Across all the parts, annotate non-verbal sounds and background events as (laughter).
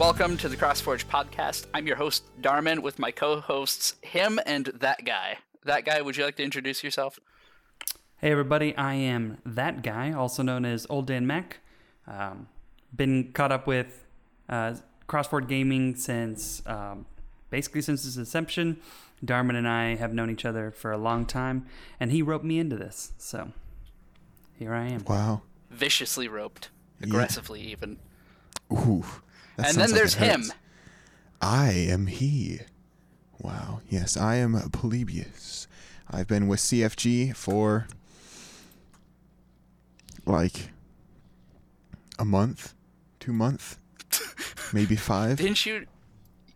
Hello, everybody. Welcome to the CrossForge podcast. I'm your host, Darman, with my co hosts, him and that guy. That guy, would you like to introduce yourself? Hey, everybody. I am that guy, also known as Old Dan Mac. Um, been caught up with uh, CrossForge Gaming since um, basically since its inception. Darman and I have known each other for a long time, and he roped me into this. So here I am. Wow. Viciously roped, aggressively, even. Ooh. That And then like there's him. I am he. Wow. Yes, I am Polybius. I've been with CFG for like a month, two month, (laughs) maybe five. Didn't you?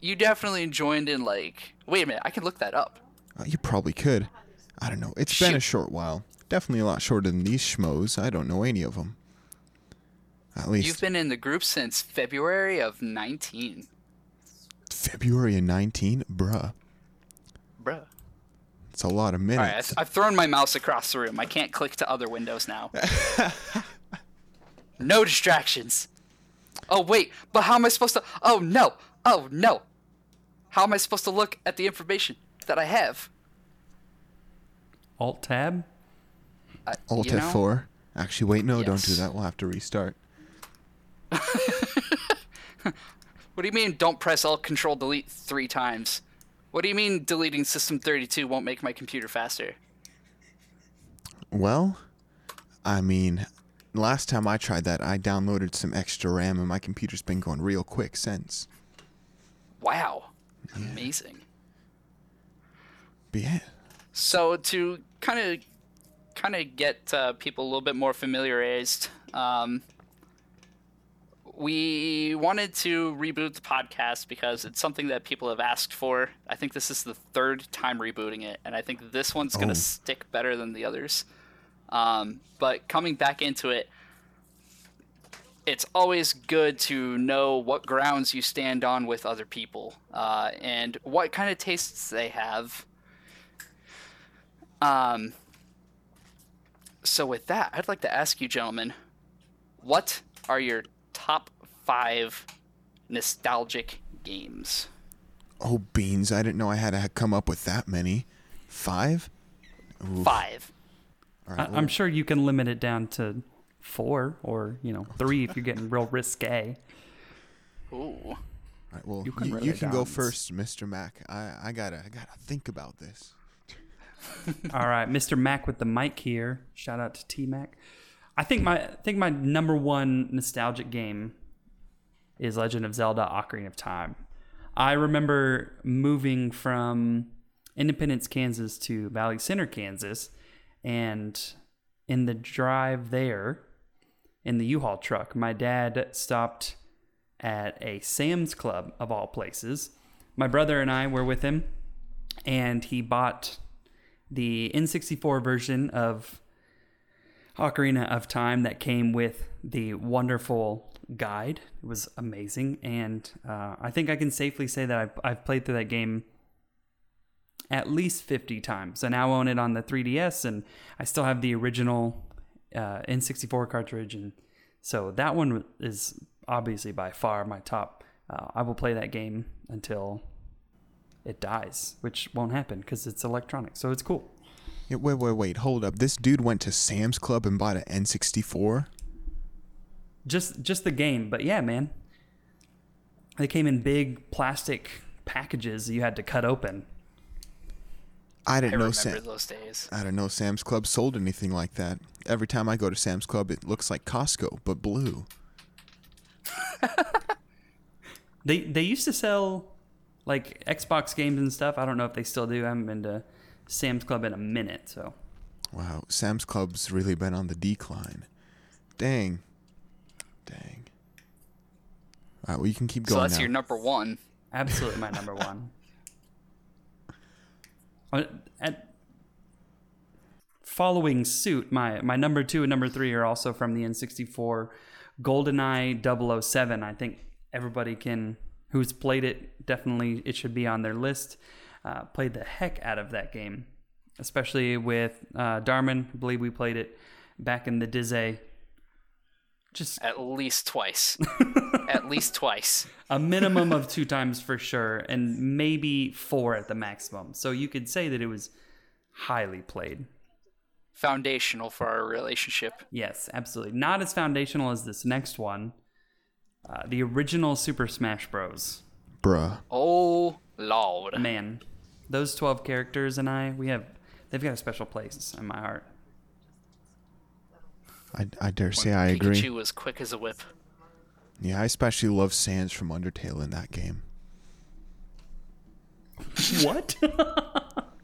You definitely joined in, like. Wait a minute, I can look that up. Uh, you probably could. I don't know. It's been a short while. Definitely a lot shorter than these schmoes. I don't know any of them. At least You've been in the group since February of 19. February of 19, bruh. Bruh. It's a lot of All right, I minutes. th- I've thrown my mouse across the room. I can't click to other windows now. (laughs) no distractions. Oh, wait, but how am I supposed to. Oh, no. Oh, no. How am I supposed to look at the information that I have? Alt tab. I, Alt you? F4. Actually, wait, no, don't do that. We'll have to restart. What do you mean don't press Alt Control Delete three times? What do you mean deleting System 32 won't make my computer faster? Well, I mean, last time I tried that, I downloaded some extra RAM, and my computer's been going real quick since. Wow. Amazing. But yeah, So to kind of kind of get uh, people a little bit more familiarized, um, we wanted to reboot the podcast because it's something that people have asked for. I think this is the third time rebooting it, and I think this one's going Oh. to stick better than the others. Um, but coming back into it, it's always good to know what grounds you stand on with other people uh, and what kind of tastes they have. Um, so with that, I'd like to ask you, gentlemen, what are your top five nostalgic games? oh beans! I didn't know I had to come up with that many. Five. Oof. Five. All I- I'm sure you can limit it down to four or you know three if you're getting real risque. Ooh. all right, well, you you, can you, write can go first, Mr. Mac. I, I gotta, I gotta think about this. All right, Mr. Mac with the mic here. Shout out to T Mac. I think my I think my number one nostalgic game is Legend of Zelda: Ocarina of Time. I remember moving from Independence, Kansas to Valley Center, Kansas, and in the drive there, in the U-Haul truck, my dad stopped at a Sam's Club of all places. My brother and I were with him, and he bought the N64 version of Ocarina of Time that came with the wonderful guide. It was amazing, and uh, I think I can safely say that I've, I've played through that game at least 50 times. I now own it on the 3DS, and I still have the original uh, N64 cartridge, and so that one is obviously by far my top. Uh, I will play that game until it dies, which won't happen because it's electronic, so it's cool. Yeah, wait, wait, wait. Hold up. This dude went to Sam's Club and bought an N64. Just just the game, but yeah, man. They came in big plastic packages you had to cut open. I I didn't know Sam. those days. I don't know Sam's Club sold anything like that. Every time I go to Sam's Club, it looks like Costco but blue. (laughs) They they used to sell like Xbox games and stuff. I don't know if they still do. I haven't been to Sam's Club in a minute, so Wow, Sam's Club's really been on the decline. Dang. Dang. All right, well, you can keep So going that's now. your number one. absolutely my number one. (laughs) Uh, At following suit, my my number two and number three are also from the N64. GoldenEye 007. I think everybody can who's played it definitely it should be on their list. Uh, played the heck out of that game, especially with uh, Darman. I believe we played it back in the Dizzy Just At least twice. (laughs) at least twice. a minimum of two times for sure, and maybe four at the maximum. So you could say that it was highly played. Foundational for our relationship. Yes, absolutely. Not as foundational as this next one. Uh, the original Super Smash Bros. Bruh. Oh lord. Man, those 12 characters and I, we have, they've got a special place in my heart. I, I dare say I agree. Pikachu was quick as a whip. Yeah, I especially love Sans from Undertale in that game. What? (laughs)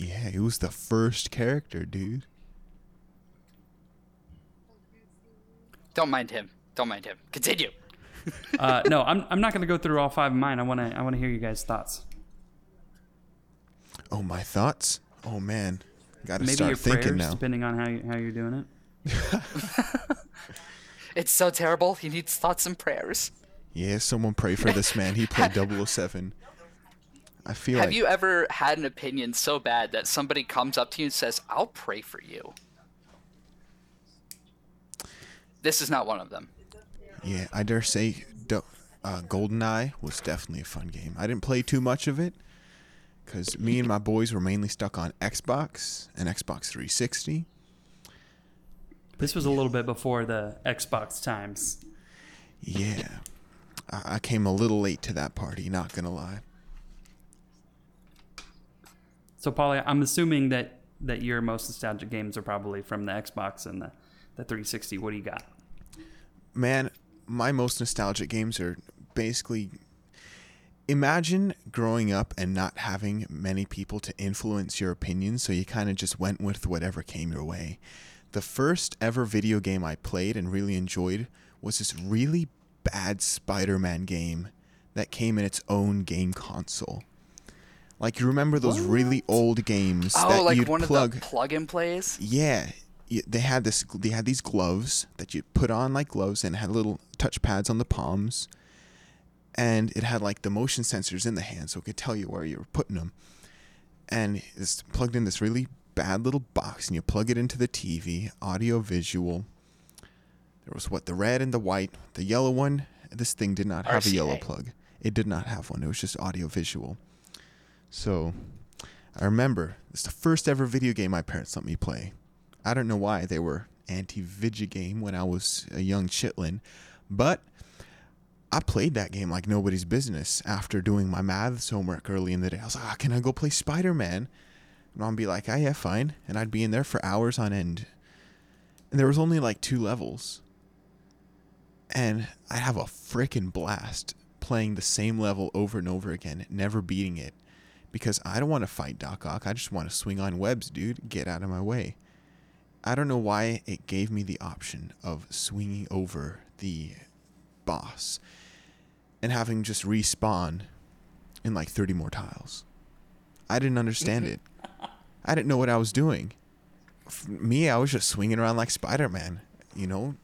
Yeah, he was the first character, dude. Don't mind him. Don't mind him. Continue. uh, no, I'm, I'm not going to go through all five of mine. I want to I want to hear you guys' thoughts. Oh, my thoughts? Oh man, gotta Maybe start your thinking prayers, now. depending on how you, how you're doing it. (laughs) It's so terrible. He needs thoughts and prayers. Yeah, someone pray for this man. He played 007. I feel Have like you ever had an opinion so bad that somebody comes up to you and says, I'll pray for you? This is not one of them. Yeah, I dare say do- uh, GoldenEye was definitely a fun game. I didn't play too much of it because me and my boys were mainly stuck on Xbox and Xbox 360. This was a little bit before the Xbox times. Yeah, I, I came a little late to that party, not gonna lie. So, Polly, I'm assuming that that your most nostalgic games are probably from the Xbox and the, the 360. What do you got? Man, my most nostalgic games are basically. Imagine growing up and not having many people to influence your opinions, so you kind of just went with whatever came your way. The first ever video game I played and really enjoyed was this really bad Spider Man game that came in its own game console. Like, you remember those really old games Oh, that like you'd one plug. of the plug-in plays? Yeah, they had this. They had these gloves that you put on like gloves, and had little touch pads on the palms, and it had like the motion sensors in the hand, so it could tell you where you were putting them. And it's plugged in this really bad little box, and you plug it into the TV, audio visual. There was what the red and the white, the yellow one. This thing did not have a yellow plug. It did not have one. It was just audio visual. So, I remember it's the first ever video game my parents let me play. I don't know why they were anti video game when I was a young chitlin, but I played that game like nobody's business after doing my maths homework early in the day. I was like, ah, can I go play Spider Man? And I'd be like, ah, yeah, fine. And I'd be in there for hours on end. And there was only like two levels. And I'd have a freaking blast playing the same level over and over again, never beating it. Because I don't want to fight Doc Ock. I just want to swing on webs, dude. Get out of my way. I don't know why it gave me the option of swinging over the boss and having just respawn in like 30 more tiles. I didn't understand it. (laughs) I didn't know what I was doing. For me, I was just swinging around like Spider Man, you know?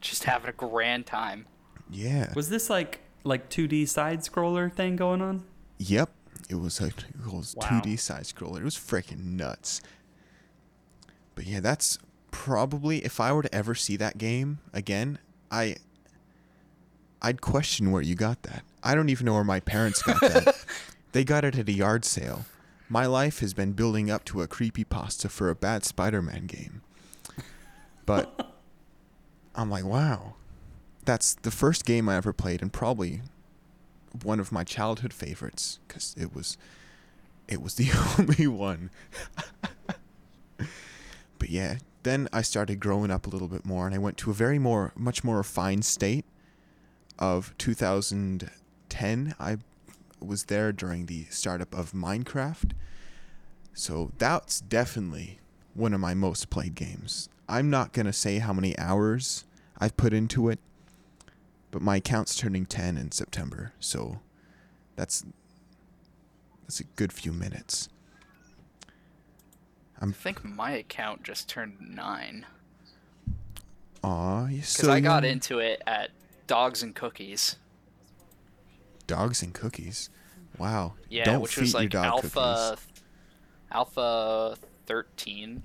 Just having a grand time. Yeah. Was this like like 2D side scroller thing going on? Yep. It was a it was Wow. 2D side scroller. It was freaking nuts. But yeah, that's probably if I were to ever see that game again, I I'd question where you got that. I don't even know where my parents got that. (laughs) they got it at a yard sale. My life has been building up to a creepy pasta for a bad Spider-Man game. But (laughs) I'm like, wow. That's the first game I ever played and probably one of my childhood favorites because it was it was the (laughs) only one but yeah then i started growing up a little bit more and i went to a very more much more refined state of 2010 i was there during the startup of minecraft so that's definitely one of my most played games i'm not going to say how many hours i've put into it but my account's turning 10 in September, so that's that's a good few minutes. I think my account just turned nine. Aw, you Because so I got into it at Dogs and Cookies. dogs and cookies. Wow. Yeah, Don't which feed was your like dog Alpha cookies. Alpha thirteen.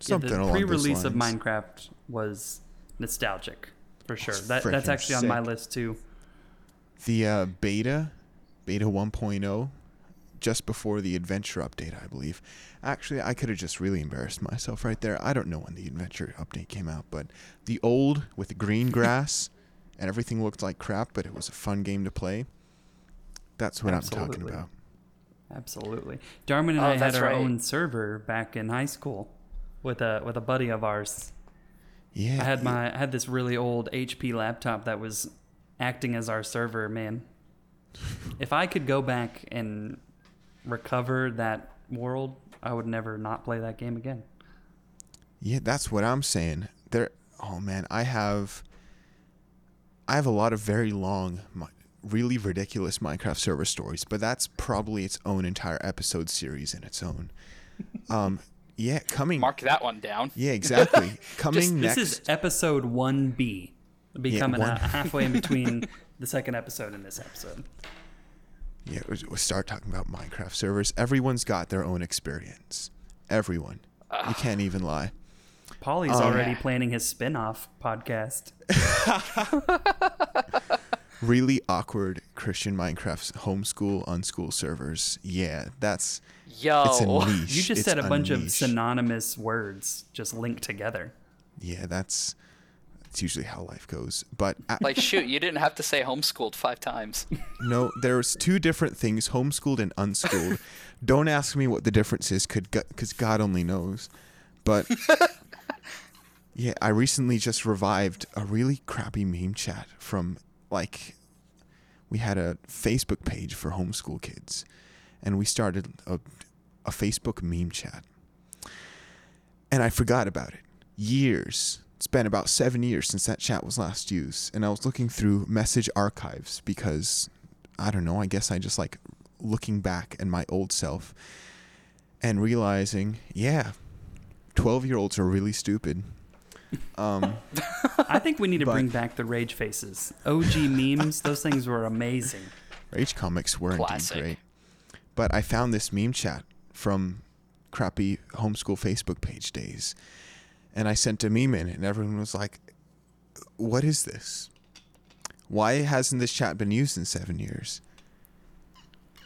Something the along those pre-release of lines. Minecraft was nostalgic for sure. It's That that's freaking actually on my list too. The uh, beta, beta 1.0, just before the adventure update, I believe. Actually, I could have just really embarrassed myself right there. I don't know when the adventure update came out, but the old with the green (laughs) grass and everything looked like crap, but it was a fun game to play. That's what I'm talking about. Absolutely. Darman and Oh, I had our right. own server back in high school with a with a buddy of ours. Yeah. I had my I had this really old HP laptop that was acting as our server, man. If I could go back and recover that world, I would never not play that game again. Yeah, that's what I'm saying. There. Oh man, I have. I have a lot of very long, really ridiculous Minecraft server stories, but that's probably its own entire episode series in its own. (laughs) Um, yeah, coming. Mark that one down. Yeah, exactly. (laughs) Coming Just, next. this is episode one B. It'll Yeah, coming one- out halfway in between (laughs) the second episode and this episode. Yeah, we start talking about Minecraft servers. Everyone's got their own experience. Everyone. You can't ah. even lie. Paulie's Oh, um, already yeah. planning his spin-off podcast. (laughs) (laughs) Really awkward Christian Minecraft homeschool, unschool servers. Yeah, that's Yo. it's a (laughs) niche. You just It's said a bunch of synonymous words just linked together. Yeah, that's that's usually how life goes. But uh, like shoot, you didn't have to say homeschooled five times. (laughs) no, there's two different things: homeschooled and unschooled. (laughs) Don't ask me what the difference is, could because God only knows. But (laughs) yeah, I recently just revived a really crappy meme chat from like we had a Facebook page for homeschool kids, and we started a, a Facebook meme chat, and I forgot about it. Years. It's been about seven years since that chat was last used, and I was looking through message archives because I don't know. I guess I just like looking back at my old self and realizing, yeah, twelve-year-olds are really stupid. Um, I think we need to But- bring back the rage faces. OG memes, those things were amazing. Rage comics were Classic. indeed great. But I found this meme chat from crappy homeschool Facebook page days. And I sent a meme in, and everyone was like, What is this? Why hasn't this chat been used in seven years?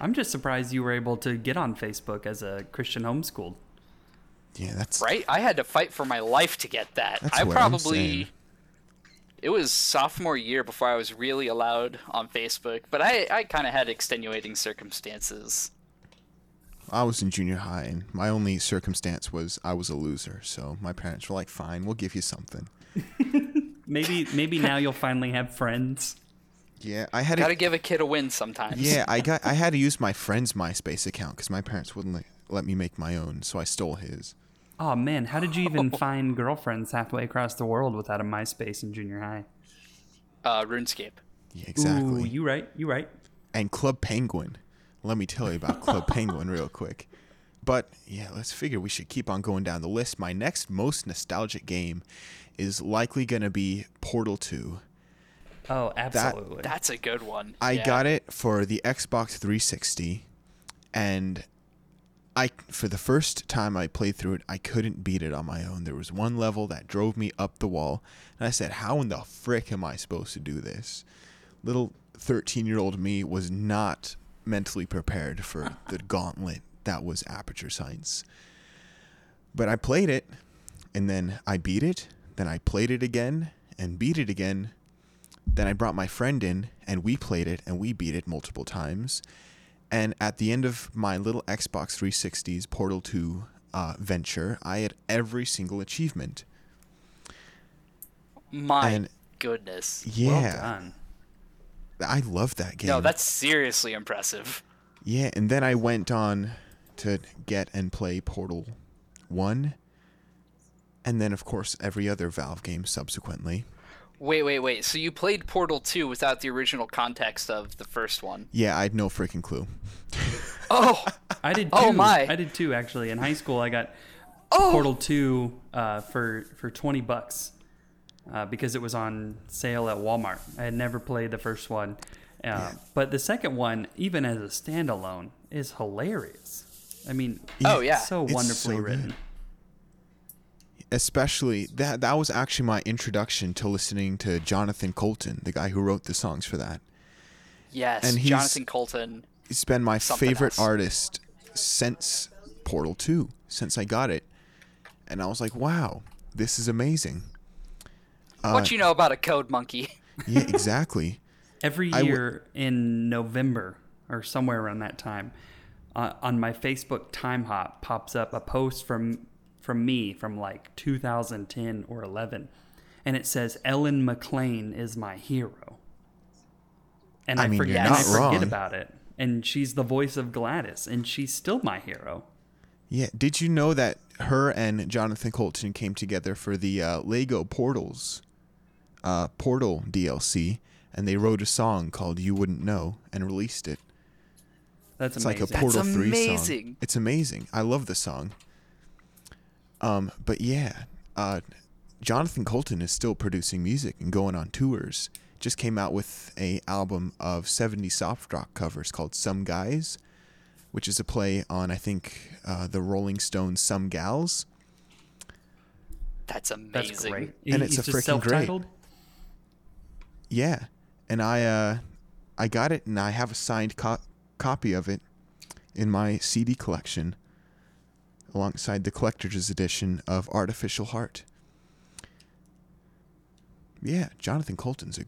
I'm just surprised you were able to get on Facebook as a Christian homeschooled. Yeah, that's Right? I had to fight for my life to get that. That's I what I'm probably it was sophomore year before I was really allowed on Facebook, but I, I kind of had extenuating circumstances. I was in junior high, and my only circumstance was I was a loser. So my parents were like, "Fine, we'll give you something." (laughs) Maybe maybe now you'll finally have friends. Yeah, I had Got to. to give a kid a win sometimes. Yeah, I got. I had to use my (laughs) friend's MySpace account because my parents wouldn't let, let me make my own, so I stole his. Oh man, how did you even (laughs) find girlfriends halfway across the world without a MySpace in junior high? Uh, RuneScape. Yeah, exactly. Ooh, you right, you right. and Club Penguin. Let me tell you about Club Penguin real quick. But yeah, let's figure we should keep on going down the list. My next most nostalgic game is likely going to be Portal 2. Oh, absolutely. That's a good one. I Yeah. got it for the Xbox 360 and I for the first time I played through it, I couldn't beat it on my own. There was one level that drove me up the wall, and I said, "How in the frick am I supposed to do this?" Little 13-year-old me was not mentally prepared for (laughs) the gauntlet that was Aperture Science. But I played it, and then I beat it, then I played it again and beat it again. Then I brought my friend in and we played it and we beat it multiple times. And at the end of my little Xbox 360's Portal 2 uh, venture, I had every single achievement. My and- goodness. well Yeah, done. I love that game. No, that's seriously impressive. yeah, and then I went on to get and play Portal 1. And then, of course, every other Valve game subsequently. Wait, wait, wait. So you played Portal 2 without the original context of the first one? Yeah, I had no freaking clue. (laughs) Oh, I did. Too. Oh, my. I did too. Actually, in high school, I got oh. Portal Two uh, for for twenty bucks uh, because it was on sale at Walmart. I had never played the first one, uh, but the second one, even as a standalone, is hilarious. I mean, Oh, yeah. so It's wonderfully so good. written. especially that that was actually my introduction to listening to Jonathan Coulton, the guy who wrote the songs for that. Yes, And he's- Jonathan Coulton. He's been my favorite else. artist since Portal 2, since I got it. And I was like, wow, this is amazing. Uh, what you know about a code monkey? (laughs) Yeah, exactly. Every I w- year in November or somewhere around that time, uh, on my Facebook time hop pops up a post from from me from like 2010 or 11, and it says Ellen McLain is my hero. And I I, mean, forget, you're and I forget wrong. about it. And she's the voice of GLaDOS, and she's still my hero. Yeah, did you know that her and Jonathan Coulton came together for the uh, Lego Portals uh, Portal DLC, and they wrote a song called "You Wouldn't Know" and released it. That's It's amazing. like a Portal That's Three amazing. song. It's amazing. I love the song. Um, but yeah, uh, Jonathan Coulton is still producing music and going on tours. Just came out with a album of 70 soft rock covers called "Some Guys," which is a play on I think uh, the Rolling Stones' "Some Gals." That's amazing. That's great. And He- it's a freaking great. Yeah, and I uh, I got it, and I have a signed co- copy of it in my CD collection, alongside the collector's edition of Artificial Heart. Yeah, Jonathan Coulton's a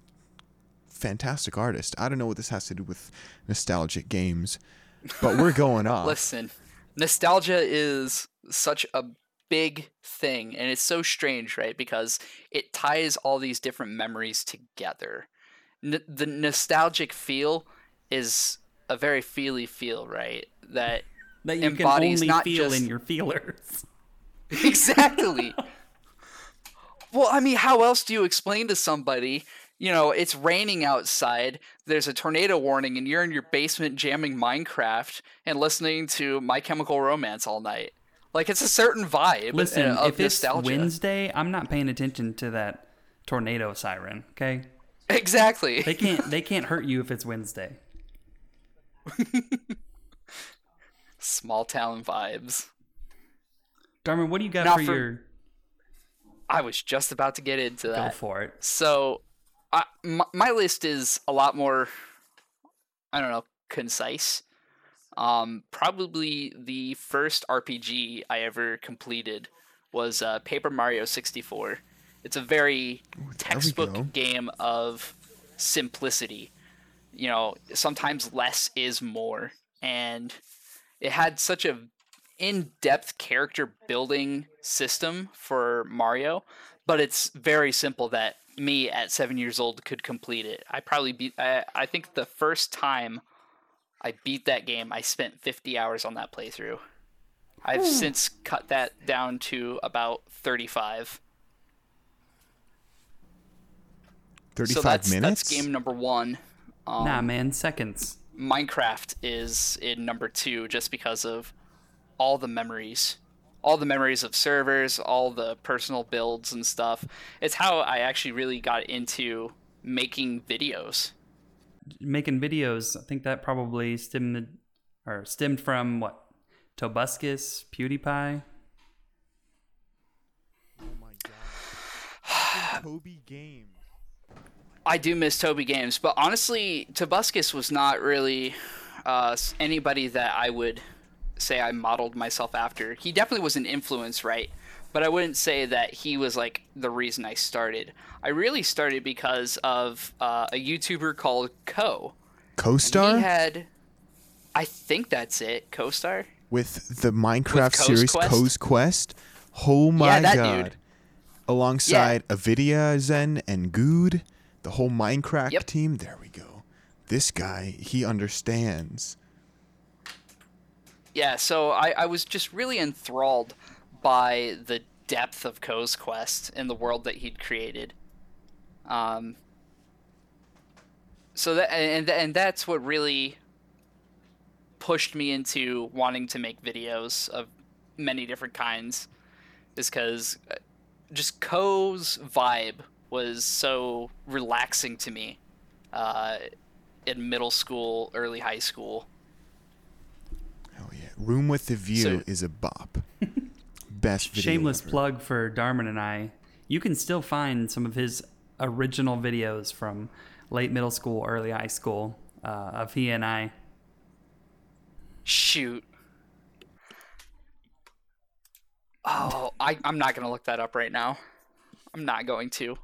fantastic artist. I don't know what this has to do with nostalgic games, but we're going (laughs) off. Listen, nostalgia is such a big thing, and it's so strange, right? Because it ties all these different memories together. N- the nostalgic feel is a very feely feel, right? That that you can only not feel just- in your feelers. (laughs) exactly. well, I mean, how else do you explain to somebody? You know, it's raining outside. There's a tornado warning, and you're in your basement jamming Minecraft and listening to My Chemical Romance all night. Like it's a certain vibe Listen, uh, of if it's. Wednesday, I'm not paying attention to that tornado siren. Okay, Exactly. they (laughs) can't they can't hurt you if it's Wednesday. Small town vibes. Darman, what do you got for, for- your? I was just about to get into that. Go for it. So, I, my, my list is a lot more, I don't know, concise. Um, probably the first RPG I ever completed was uh, Paper Mario 64. It's a very textbook game of simplicity. You know, sometimes less is more, and it had such a in-depth character building system for Mario, but it's very simple that me at seven years old could complete it. I probably be I, I think the first time I beat that game, I spent 50 hours on that playthrough. I've since cut that down to about 35. 35 so that's minutes. that's game number one. Um, nah, man, seconds. Minecraft is in number two just because of all the memories. All the memories of servers, all the personal builds and stuff. It's how I actually really got into making videos. Making videos. I think that probably stemmed or stemmed from what? Tobuscus, PewDiePie. oh my god. (sighs) Toby Games. I do miss Toby Games, but honestly, Tobuscus was not really uh, anybody that I would say I modeled myself after. He definitely was an influence, right? But I wouldn't say that he was like the reason I started. I really started because of uh, a YouTuber called Co. Coestar He had, I think that's it, Coestar. with the Minecraft Coast series Quest? Coast Quest. Oh my that god. dude. Alongside AvidyaZen and Guude, the whole Minecraft Yep. team. There we go. This guy, he understands. Yeah, so I, I was just really enthralled by the depth of Ko's quest and the world that he'd created. Um, so that and and that's what really pushed me into wanting to make videos of many different kinds, is because just Ko's vibe was so relaxing to me uh, in middle school, early high school. Oh yeah. Room with the View So- is a bop. (laughs) Best best video. shameless ever. plug for Darman and I. You can still find some of his original videos from late middle school, early high school uh, of he and I. Shoot. Oh, I, I'm not gonna look that up right now. I'm not going to.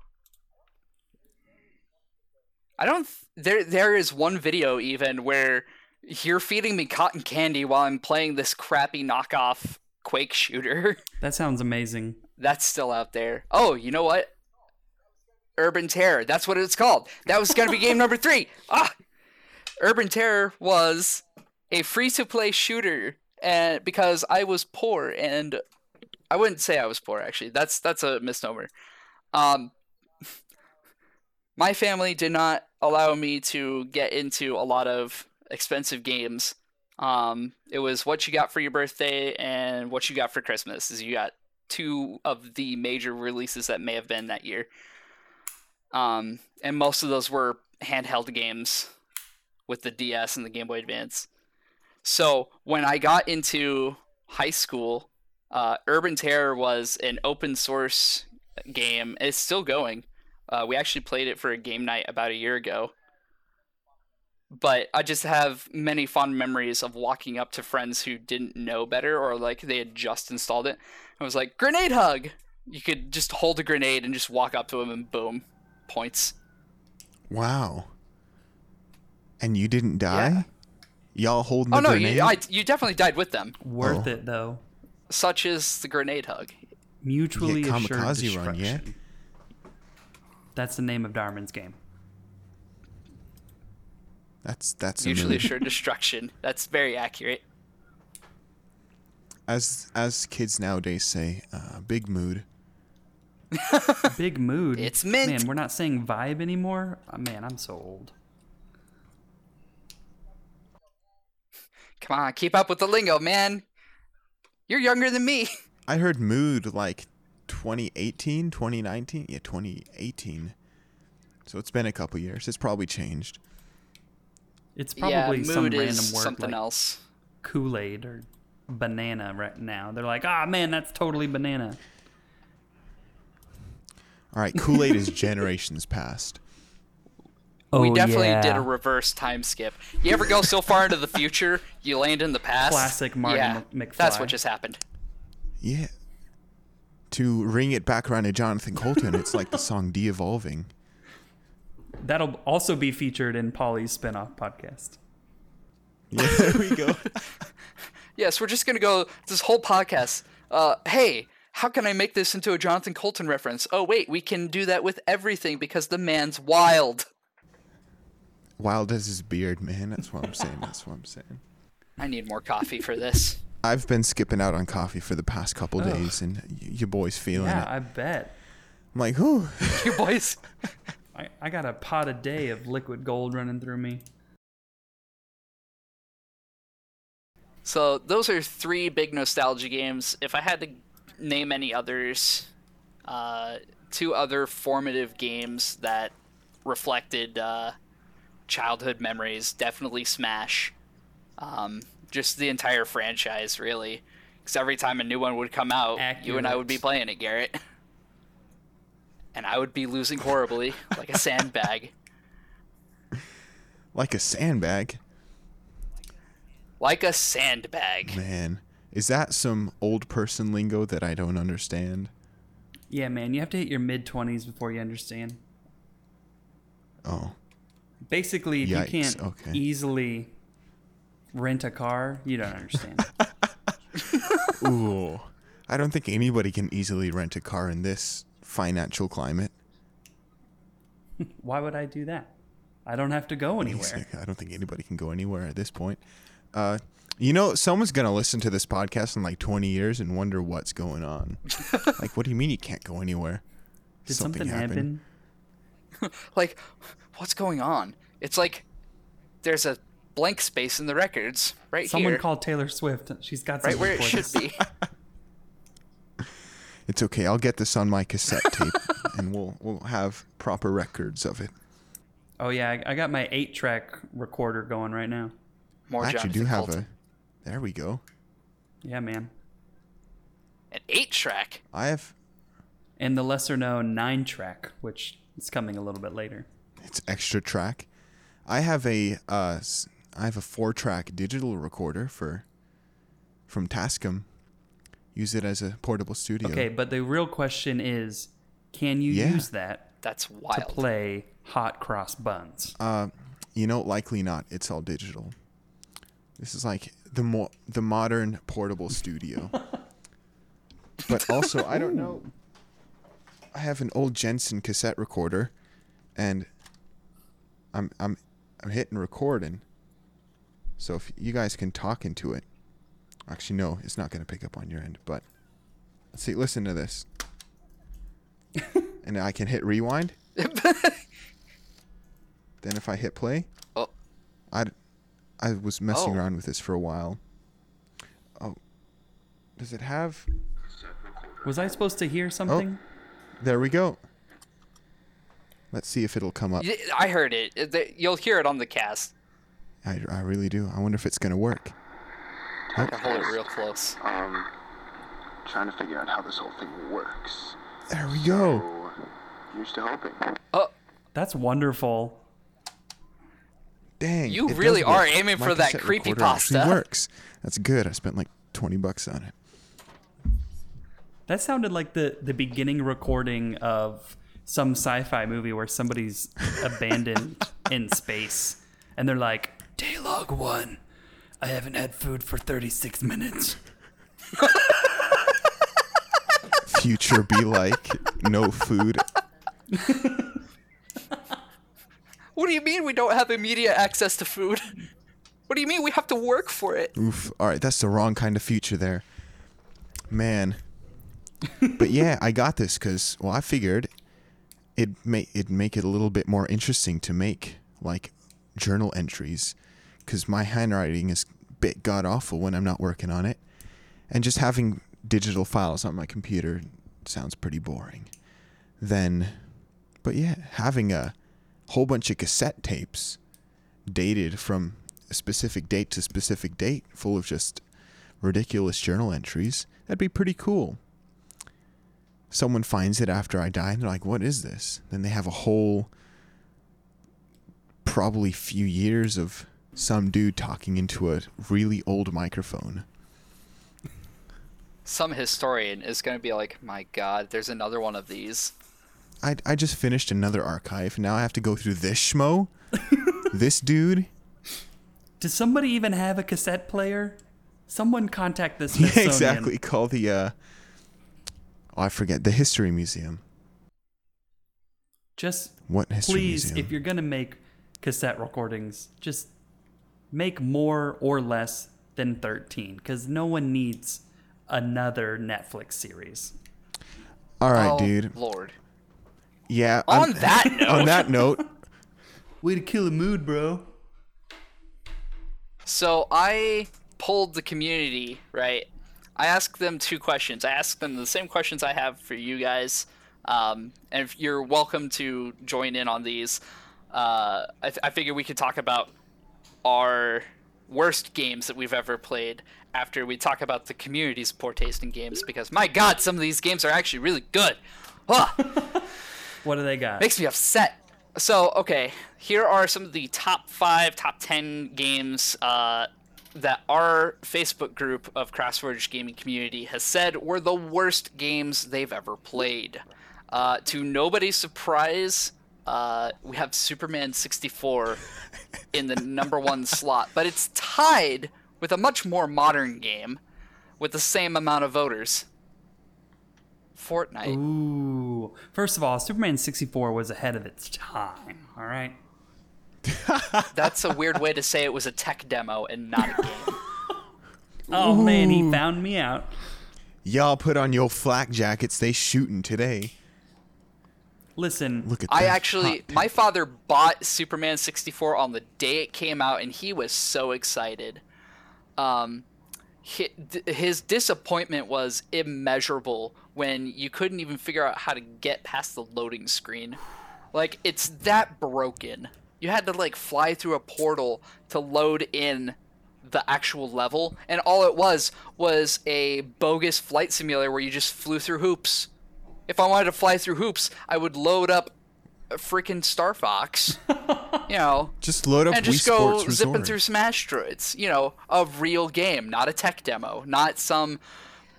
I don't. Th- there, there is one video even where you're feeding me cotton candy while I'm playing this crappy knockoff Quake shooter. (laughs) That sounds amazing. That's still out there. Oh, you know what? Urban Terror. That's what it's called. That was going to be game number three. (laughs) Ah! Urban Terror was a free to play shooter and because I was poor and I wouldn't say I was poor actually. That's that's a misnomer. Um (laughs) my family did not allow me to get into a lot of expensive games. Um, it was what you got for your birthday and what you got for Christmas. Is you got two of the major releases that may have been that year. Um, and most of those were handheld games with the DS and the Game Boy Advance. So when I got into high school, uh, Urban Terror was an open source game. It's still going. Uh, we actually played it for a game night about a year ago. But I just have many fond memories of walking up to friends who didn't know better or like they had just installed it. I was like, grenade hug! You could just hold a grenade and just walk up to them and boom, points. Wow. And you didn't die? Y'all holding the Oh no, grenade? you, I, you definitely died with them. Worth Oh. it though. Such is the grenade hug. Mutually Yeah, assured destruction. run, yeah? That's the name of Darman's game. That's that's usually a Mutually move. assured destruction. (laughs) That's very accurate. As as kids nowadays say, uh, big mood. (laughs) Big mood. It's mint. Man, we're not saying vibe anymore. Oh, man, I'm so old. Come on, keep up with the lingo, man. You're younger than me. (laughs) I heard mood like 2018, 2019. Yeah, 2018. So it's been a couple years. It's probably changed. It's yeah, probably mood some is random word something like else. Kool Aid or banana right now. They're like, ah, man, that's totally banana. All right, Kool Aid is generations past. Oh, we Oh, definitely did a reverse time skip. You ever go so far into the future, you land in the past? Classic Martin yeah, Mc- That's what just happened. Yeah. To ring it back around to Jonathan Coulton, it's like the song De-Evolving. That'll also be featured in Polly's spinoff podcast. Yeah, (laughs) there we go. (laughs) Yes, we're just gonna go this whole podcast. Uh, hey, how can I make this into a Jonathan Coulton reference? Oh wait, we can do that with everything because the man's wild. Wild as his beard, man. That's what I'm saying. That's what I'm saying. (laughs) I need more coffee for this. I've been skipping out on coffee for the past couple Ugh. days, and y- your boy's feeling Yeah, it. I bet. I'm like, whew. You boys. I, I got a pot a day of liquid gold running through me. So those are three big nostalgia games. If I had to name any others, uh, two other formative games that reflected uh, childhood memories, definitely Smash. Um, just the entire franchise, really. Because every time a new one would come out, you and I would be playing it, Garrett. (laughs) And I would be losing horribly, like a sandbag. (laughs) like a sandbag. Like a sandbag. Man, is that some old person lingo that I don't understand? Yeah, man, you have to hit your mid 20s before you understand. Oh, Basically, if Yikes, you can't okay. easily rent a car, you don't understand. (laughs) ooh. I don't think anybody can easily rent a car in this financial climate. Why would I do that? I don't have to go (laughs) anywhere. I don't think anybody can go anywhere at this point. Uh, you know, someone's gonna listen to this podcast in like 20 years and wonder what's going on. (laughs) like, what do you mean you can't go anywhere? Did something, happen? (laughs) like what's going on it's like there's a blank space in the records right Someone here called Taylor Swift. She's got right something where it should be It's okay. I'll get this on my cassette tape, (laughs) and we'll we'll have proper records of it. Oh yeah, I, I got my eight track recorder going right now. more I actually do have Coulton. a. There we go. Yeah, man. An eight track. I have And the lesser known nine track, which is coming a little bit later. it's extra track. I have a uh, I have a four track digital recorder for from Tascam. Use it as a portable studio. Okay, but the real question is can you Yeah. use that That's wild. to play hot cross buns? Uh, you know, likely not. It's all digital. This is like the mo- the modern portable studio. (laughs) but also, I don't know. I have an old Jensen cassette recorder, and I'm I'm I'm hitting recording. So if you guys can talk into it, actually no, it's not going to pick up on your end. But let's see. Listen to this, (laughs) and I can hit rewind. (laughs) Then if I hit play, Oh. I I was messing Oh. around with this for a while. Oh, does it have? Was I supposed to hear oh, something? There we go. Let's see if it'll come up. I heard it. It- You'll hear it on the cast. I, I really do. I wonder if it's gonna work. I can hold it real close. Um, trying to figure out how this whole thing works. There we go. So, here's to hoping. Oh, That's wonderful. Dang. You really are work. aiming My for that creepy recorder creepypasta. actually Works. That's good. I spent like twenty bucks on it. That sounded like the, the beginning recording of some sci-fi movie where somebody's (laughs) abandoned in space and they're like, Daylog 1, I haven't had food for 36 minutes. Future be like no food. what do you mean we don't have immediate access to food? What do you mean we have to work for it? Oof. All right, that's the wrong kind of future there. Man. but yeah, I got this cuz well, I figured it may it make it a little bit more interesting to make like journal entries cuz my handwriting is bit god awful when I'm not working on it. And just having digital files on my computer sounds pretty boring. Then but yeah, having a whole bunch of cassette tapes dated from a specific date to specific date, full of just ridiculous journal entries. That'd be pretty cool. Someone finds it after I die and they're like, what is this? Then they have a whole, probably few years of some dude talking into a really old microphone. Some historian is going to be like, my god, there's another one of these. I, I just finished another archive. Now I have to go through this schmo? (laughs) this dude? Does somebody even have a cassette player? Someone contact this. (laughs) Yeah, exactly. Call the, uh, oh, I forget, the History Museum. Just What History please, Museum? if you're gonna make cassette recordings, just make more or less than 13, because no one needs another Netflix series. All right, oh, dude. Lord. Yeah. On I'm- that note, (laughs) on that note, Way to kill a mood, bro. So I polled the community, right? I asked them two questions. I asked them the same questions I have for you guys. Um, and if you're welcome to join in on these. Uh, I, I figure we could talk about our worst games that we've ever played after we talk about the community's poor taste in games because my god, some of these games are actually really good. Ugh. (laughs) What do they got? makes me upset. So, okay, here are some of the top five, top ten games uh, that our Facebook group of CrossForge Gaming Community has said were the worst games they've ever played. Uh, to nobody's surprise, uh, we have Superman 64 in the number one slot, but it's tied with a much more modern game with the same amount of voters. Fortnite. Ooh. First of all, Superman 64 was ahead of its time, all right? (laughs) That's a weird way to say it was a tech demo and not a game. (laughs) Oh man, he found me out. y'all put on your flak jackets. They shooting today. Listen, Look at I actually, hot my father bought Superman 64 on the day it came out, and he was so excited. Um, his disappointment was immeasurable when you couldn't even figure out how to get past the loading screen. Like it's that broken. You had to like fly through a portal to load in the actual level, and all it was was a bogus flight simulator where you just flew through hoops. If I wanted to fly through hoops, I would load up a freaking Star Fox, (laughs) you know, Just load up and Wii just go Sports zipping Resort. through some asteroids. You know, a real game, not a tech demo, not some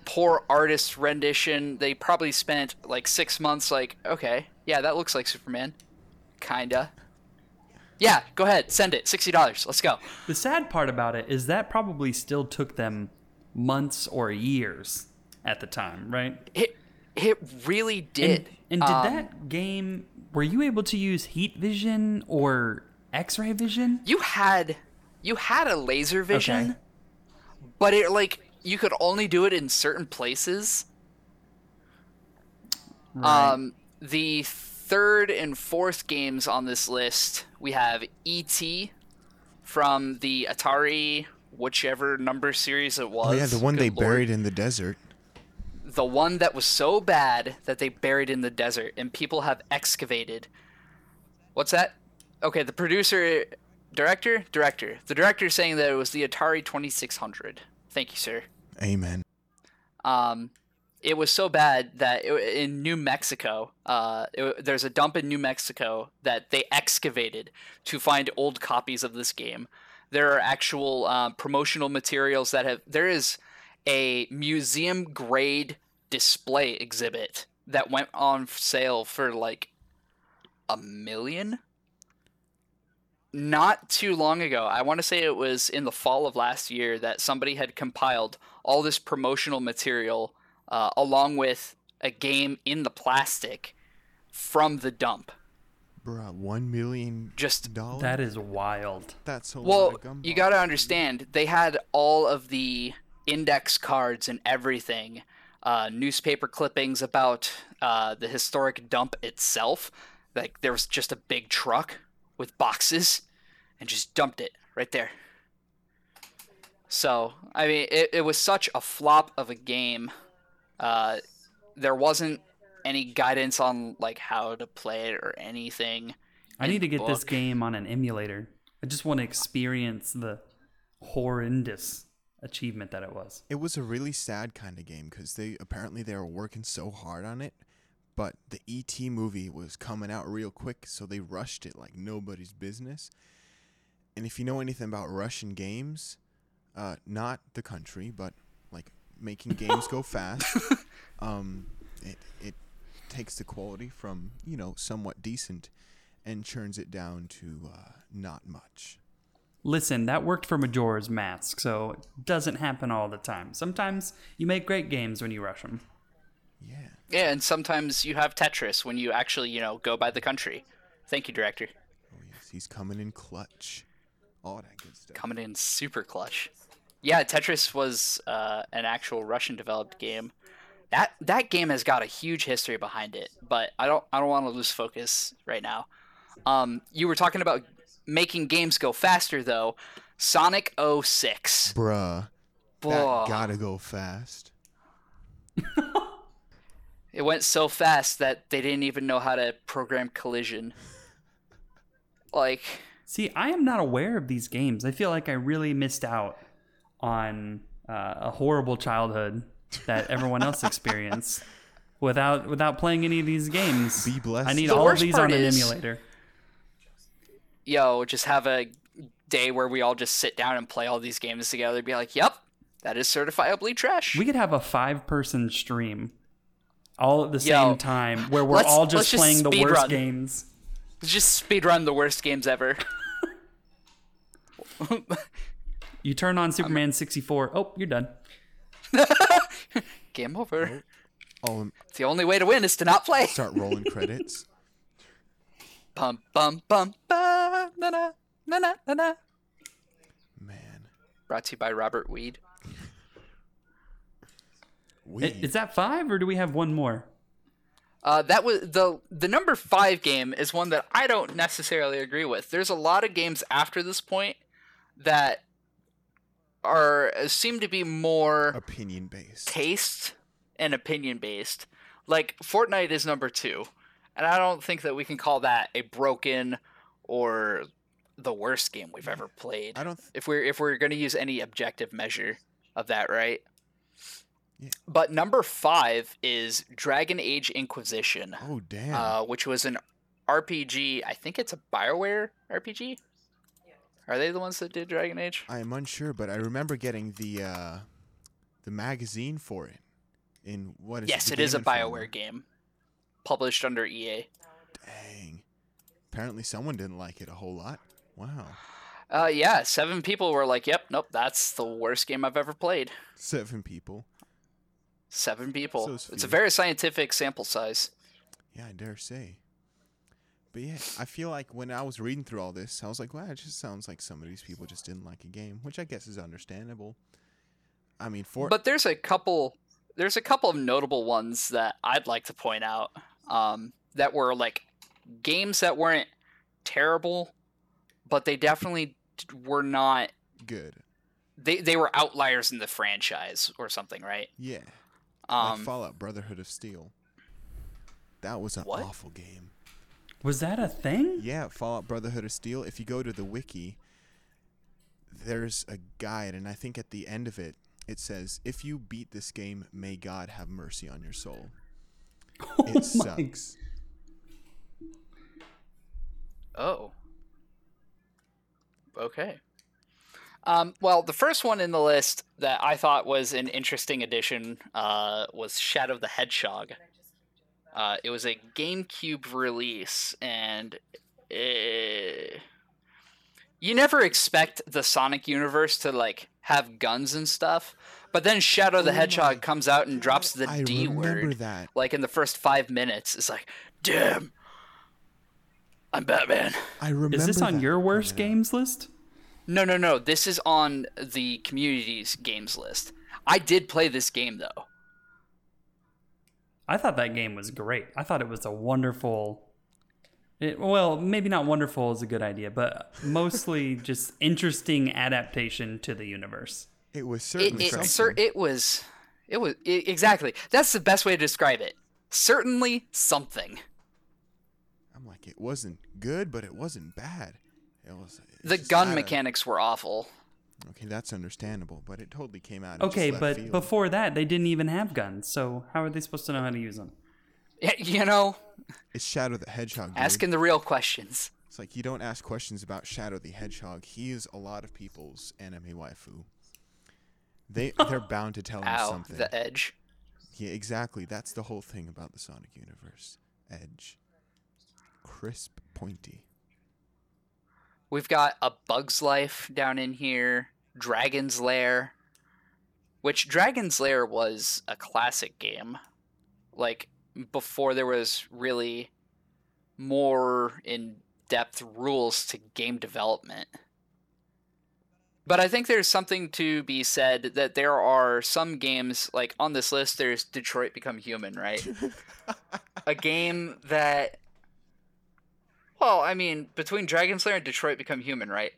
poor artist rendition. They probably spent like six months. Like, okay, yeah, that looks like Superman, kinda. Yeah, go ahead, send it. Sixty dollars. Let's go. The sad part about it is that probably still took them months or years at the time, right? It it really did. And, and did Um, that game were you able to use heat vision or X-ray vision? you had you had a laser vision, Okay. but it like you could only do it in certain places. Right. Um, the third and fourth games on this list, we have E.T. from the Atari, whichever number series it was. oh yeah, the one Good they lord. buried in the desert. The one that was so bad that they buried in the desert and people have excavated. What's that? Okay, the producer, director, director. The director is saying that it was the Atari 2600. Thank you, sir. Amen. um, it was so bad that it, in New Mexico, uh, it, there's a dump in New Mexico that they excavated to find old copies of this game. There are actual um, promotional materials that have. There is a museum grade display exhibit that went on sale for like a million not too long ago, I want to say it was in the fall of last year that somebody had compiled all this promotional material uh, along with a game in the plastic from the dump. Bruh, one million Just dollars. that is wild. That's a lot well, of gumball. you got to understand they had all of the index cards and everything, uh, newspaper clippings about uh, the historic dump itself. Like there was just a big truck with boxes, and just dumped it right there. So I mean, it, it was such a flop of a game. Uh, there wasn't any guidance on like how to play it or anything. I need to get this game on an emulator. I just want to experience the horrendous achievement that it was. It was a really sad kind of game because they apparently they were working so hard on it, but the ET movie was coming out real quick, so they rushed it like nobody's business. And if you know anything about Russian games, uh, not the country, but like making games go (laughs) fast, (laughs) um, it it takes the quality from you know somewhat decent and churns it down to uh, not much. Listen, that worked for Majora's Mask, so it doesn't happen all the time. Sometimes you make great games when you rush them. Yeah. Yeah, and sometimes you have Tetris when you actually, you know, go by the country. Thank you, director. Oh yes, he's coming in clutch. All that good stuff. Coming in super clutch. Yeah, Tetris was uh, an actual Russian-developed game. That that game has got a huge history behind it, but I don't I don't want to lose focus right now. Um, you were talking about making games go faster, though. Sonic 06. Bruh, Boah. that gotta go fast. (laughs) It went so fast that they didn't even know how to program collision. Like, See, I am not aware of these games. I feel like I really missed out on uh, a horrible childhood that everyone else (laughs) experienced without without playing any of these games. Be blessed. I need The all of these on an is- emulator. Yo, just have a day where we all just sit down and play all these games together. And be like, yep, that is certifiably trash. We could have a five person stream all at the Yo, same time where we're all let's just just playing the worst run. games. Let's just speedrun the worst games ever. You turn on Superman 64. Oh, you're done. (laughs) Game over. Oh, oh um, The only way to win is to not play. start rolling credits. (laughs) Bum bum bum ba na na na na na na. Man, Brought to you by Robert Weed. we I- Is that five or do we have one more? Uh, that was the the number five game is one that I don't necessarily agree with. There's a lot of games after this point that are seem to be more opinion based. taste and opinion based. Like Fortnite is number two, and I don't think that we can call that a broken or the worst game we've ever played. I don't. Th- if we're if we're going to use any objective measure of that, right? Yeah. But number five is Dragon Age Inquisition, oh damn. uh, which was an RPG. I think it's a Bioware RPG. Are they the ones that did Dragon Age? I am unsure, but I remember getting the uh, the magazine for it. In what is yes, the it is a Game Informer. Bioware game, published under EA. Dang. Apparently, someone didn't like it a whole lot. Wow. Uh, yeah, seven people were like, "Yep, nope, that's the worst game I've ever played." Seven people. Seven people. So it's a very scientific sample size. Yeah, I dare say. But yeah, I feel like when I was reading through all this, I was like, wow, it just sounds like some of these people just didn't like a game, which I guess is understandable. I mean, for But there's a couple. There's a couple of notable ones that I'd like to point out. Um, that were like games that weren't terrible, but they definitely were not. good. They they were outliers in the franchise or something, right? Yeah. Um, like Fallout Brotherhood of Steel. That was an What? awful game. Was that a thing? Yeah, Fallout Brotherhood of Steel. If you go to the wiki, there's a guide, and I think at the end of it, it says, "If you beat this game, may God have mercy on your soul." (laughs) Oh It sucks. Oh. Okay. Um, well, the first one in the list that I thought was an interesting addition uh, was Shadow the Hedgehog. Uh, it was a GameCube release, and eh, you never expect the Sonic universe to like have guns and stuff, but then Shadow the Oh Hedgehog comes out and drops the I D remember word that. like in the first five minutes. It's like, damn, I'm Batman. I remember. Is this on that your worst coming games list? No, no, no. This is on the community's games list. I did play this game though. I thought that game was great. I thought it was a wonderful. It, well, maybe not wonderful is a good idea, but mostly (laughs) just interesting adaptation to the universe. It was certainly it, something. sir, it was it was i exactly. That's the best way to describe it. Certainly something. I'm like, it wasn't good, but it wasn't bad. It was. The gun had a- mechanics were awful. Okay, that's understandable, but it totally came out. Okay, just but field. before that, they didn't even have guns. So how are they supposed to know how to use them? You know, it's Shadow the Hedgehog. Dude. asking the real questions. It's like you don't ask questions about Shadow the Hedgehog. He is a lot of people's anime waifu. They (laughs) they're bound to tell him Ow, something. the edge. Yeah, exactly. That's the whole thing about the Sonic universe. Edge. Crisp, pointy. We've got a Bug's Life down in here, Dragon's Lair, which Dragon's Lair was a classic game. Like before there was really more in depth rules to game development. But I think there's something to be said that there are some games, like on this list, there's Detroit Become Human, right? (laughs) a game that well, I mean, between Dragon's Lair and Detroit Become Human, right?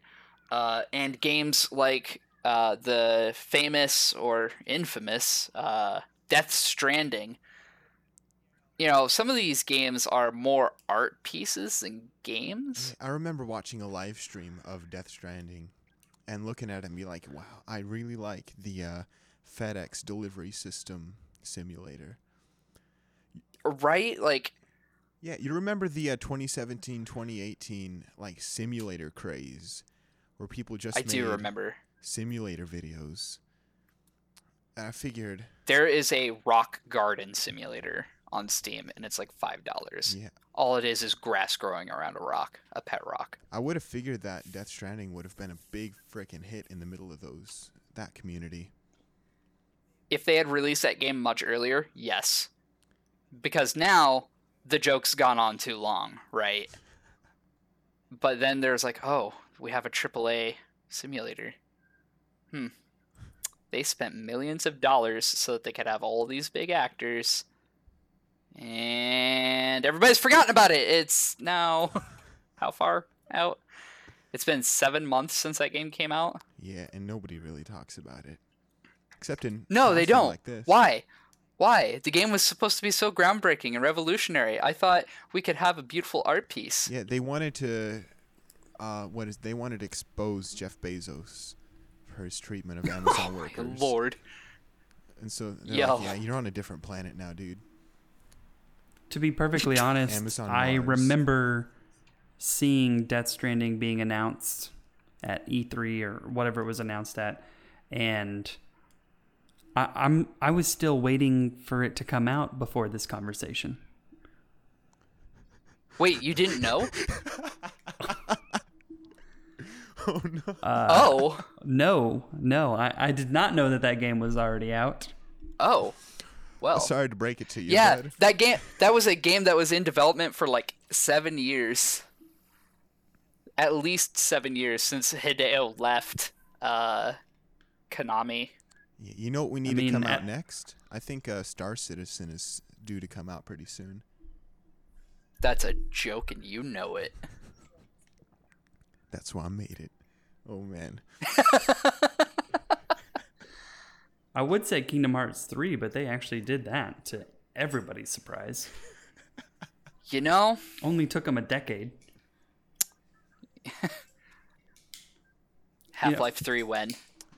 Uh, and games like uh, the famous or infamous uh, Death Stranding. You know, some of these games are more art pieces than games. I remember watching a live stream of Death Stranding and looking at it and be like, wow, I really like the uh, FedEx delivery system simulator. Right? Like, Yeah, you remember the uh, 2017 2018 like simulator craze where people just I do remember. simulator videos. And I figured, There is a rock garden simulator on Steam, and it's like $5. yeah, All it is is grass growing around a rock, a pet rock. I would have figured that Death Stranding would have been a big freaking hit in the middle of those that community. if they had released that game much earlier, yes. Because now the joke's gone on too long, right? But then there's like, oh, we have a AAA simulator. Hmm. They spent millions of dollars so that they could have all these big actors. And everybody's forgotten about it. It's now (laughs) how far out? It's been seven months since that game came out. Yeah, and nobody really talks about it. Except in No, they don't. Like this. Why? Why? The game was supposed to be so groundbreaking and revolutionary. I thought we could have a beautiful art piece. Yeah, they wanted to uh, what is they wanted to expose Jeff Bezos for his treatment of (laughs) Amazon My workers. lord. And so Yo. like, yeah, you're on a different planet now, dude. To be perfectly (clears throat) honest, Amazon I Mars. remember seeing Death Stranding being announced at E3 or whatever it was announced at, and I, I'm I was still waiting for it to come out before this conversation. Wait, you didn't know? (laughs) Oh no. oh. No, no, I, I did not know that that game was already out. Oh. Well. Sorry to break it to you. yeah, bud. that game that was a game that was in development for like 7 years. At least 7 years since Hideo left uh Konami. You know what we need mean, to come out at- next? I think uh, Star Citizen is due to come out pretty soon. That's a joke and you know it. That's why I made it. Oh man. (laughs) I would say Kingdom Hearts 3, but they actually did that to everybody's surprise. You know, Only took them a decade. (laughs) Half-Life 3 when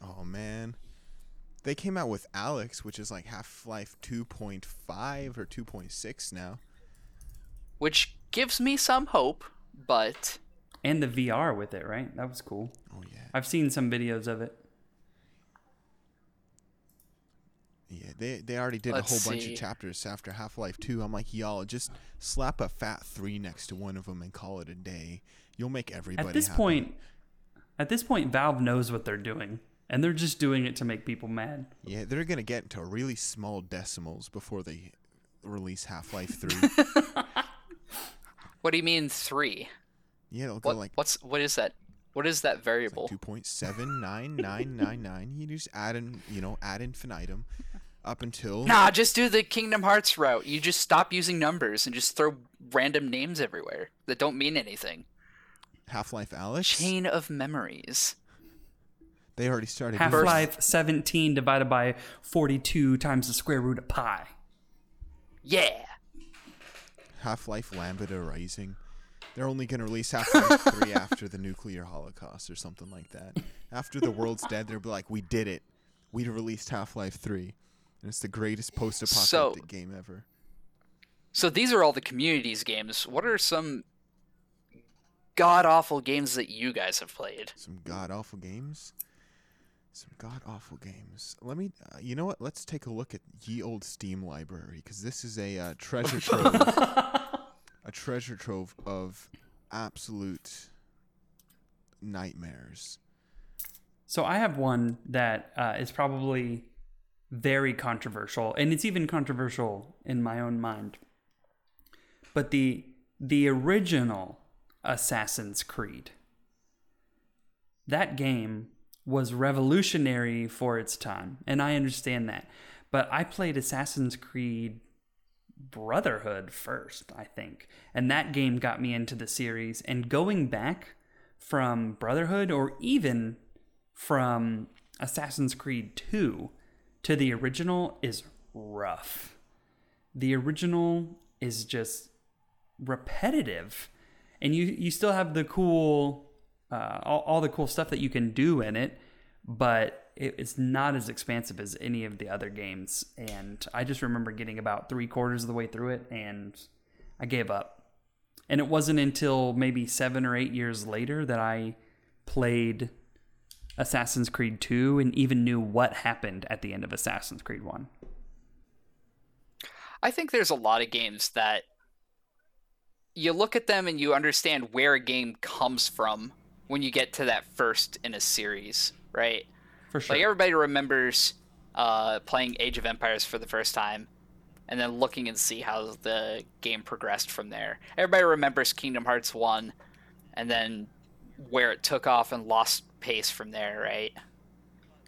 Oh man. They came out with Alyx, which is like Half-Life 2.5 or 2.6 now. which gives me some hope, but And the VR with it, right? That was cool. Oh yeah. I've seen some videos of it. Yeah, they they already did Let's a whole bunch of chapters after Half-Life 2. I'm like, y'all just slap a fat 3 next to one of them and call it a day. You'll make everybody At this happy. point, at this point, Valve knows what they're doing, and they're just doing it to make people mad. Yeah, they're going to get into really small decimals before they release Half-Life 3. (laughs) what do you mean 3? yeah, they'll go like what's what is that? What is that variable? two point seven nine nine nine nine. You just add in, you know, add infinitum up until Nah, just do the Kingdom Hearts route. You just stop using numbers and just throw random names everywhere that don't mean anything. Half-Life Alyx. Chain of memories. They already started. Half doing- Life 17 divided by 42 times the square root of pi. Yeah. Half-Life Lambda Rising. They're only going to release Half-Life (laughs) 3 after the nuclear holocaust or something like that. After the world's dead, they'll be like, "We did it. We released Half-Life 3." And it's the greatest post-apocalyptic game ever. So these are all the communities games. What are some god awful games that you guys have played? Some god awful games. Some god awful games. Let me. Uh, you know what? Let's take a look at ye old Steam library because this is a uh, treasure (laughs) trove. a treasure trove of absolute nightmares. So I have one that uh, is probably very controversial, and it's even controversial in my own mind. But the the original Assassin's Creed, that game was revolutionary for its time, and I understand that. But I played Assassin's Creed Brotherhood first, I think. And that game got me into the series. And going back from Brotherhood or even from Assassin's Creed 2 to the original is rough. The original is just repetitive. And you, you still have the cool, uh, all, all the cool stuff that you can do in it, but it, it's not as expansive as any of the other games. And I just remember getting about three quarters of the way through it and I gave up. And it wasn't until maybe seven or eight years later that I played Assassin's Creed 2 and even knew what happened at the end of Assassin's Creed 1. I think there's a lot of games that you look at them and you understand where a game comes from when you get to that first in a series, right? For sure. Like everybody remembers uh, playing Age of Empires for the first time, and then looking and see how the game progressed from there. Everybody remembers Kingdom Hearts one, and then where it took off and lost pace from there, right?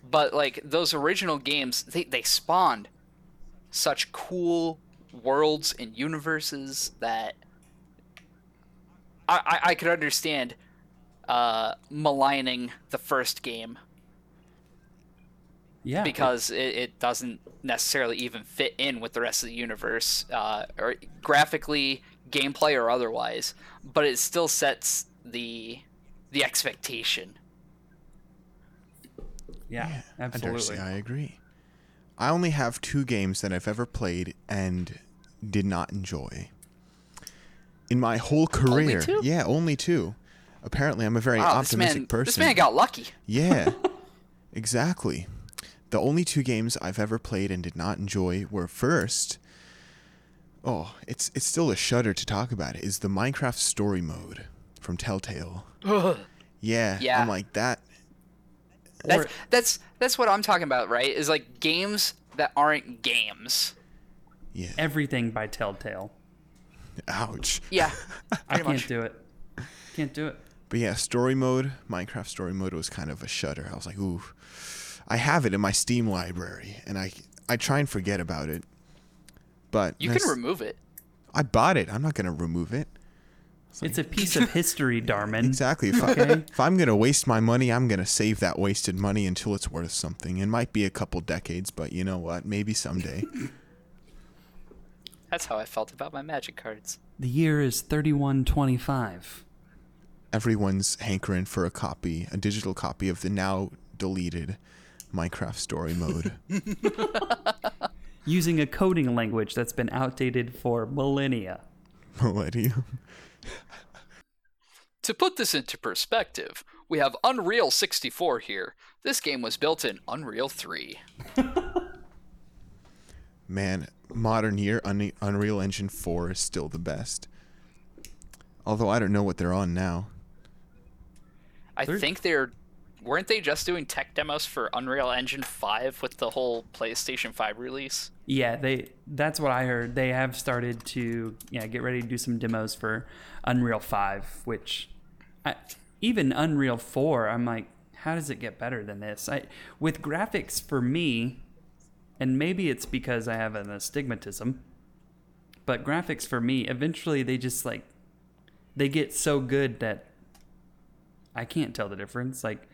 But like those original games, they they spawned such cool worlds and universes that I I, I could understand uh, maligning the first game yeah. because it, it doesn't necessarily even fit in with the rest of the universe, uh, or graphically, gameplay, or otherwise. But it still sets the the expectation. Yeah, I dare say absolutely. I agree. I only have two games that I've ever played and did not enjoy. In my whole career, two? yeah, only two. Apparently, I'm a very Wow, this optimistic man, person. this man got lucky. Yeah, (laughs) exactly. The only two games I've ever played and did not enjoy were first. Oh, it's it's still a shudder to talk about it. Is the Minecraft story mode from Telltale? Yeah, Yeah. I'm like that. That's Or- that's that's what I'm talking about, right? Is like games that aren't games. Yeah, Everything by Telltale. ouch. Yeah, (laughs) I can't much. do it. Can't do it. But yeah, story mode, Minecraft story mode was kind of a shudder. I was like, ooh, I have it in my Steam library, and I I try and forget about it. But You can remove it. I bought it. I'm not gonna remove it. It's a piece of history, Darman. Exactly. If, I, Okay. if I'm gonna waste my money, I'm gonna save that wasted money until it's worth something. It might be a couple decades, but you know what? Maybe someday. (laughs) That's how I felt about my magic cards. The year is 3125. Everyone's hankering for a copy, a digital copy of the now deleted Minecraft story mode. (laughs) Using a coding language that's been outdated for millennia. Millennium. (laughs) To put this into perspective, we have Unreal 64 here. This game was built in Unreal 3. (laughs) Man, modern year Un- Unreal Engine 4 is still the best. Although I don't know what they're on now. I They're- think they're weren't they just doing tech demos for Unreal Engine 5 with the whole PlayStation 5 release? Yeah, they that's what I heard. They have started to yeah, get ready to do some demos for Unreal 5, which I, even Unreal 4, I'm like how does it get better than this? I with graphics for me and maybe it's because I have an astigmatism, but graphics for me eventually they just like they get so good that I can't tell the difference. Like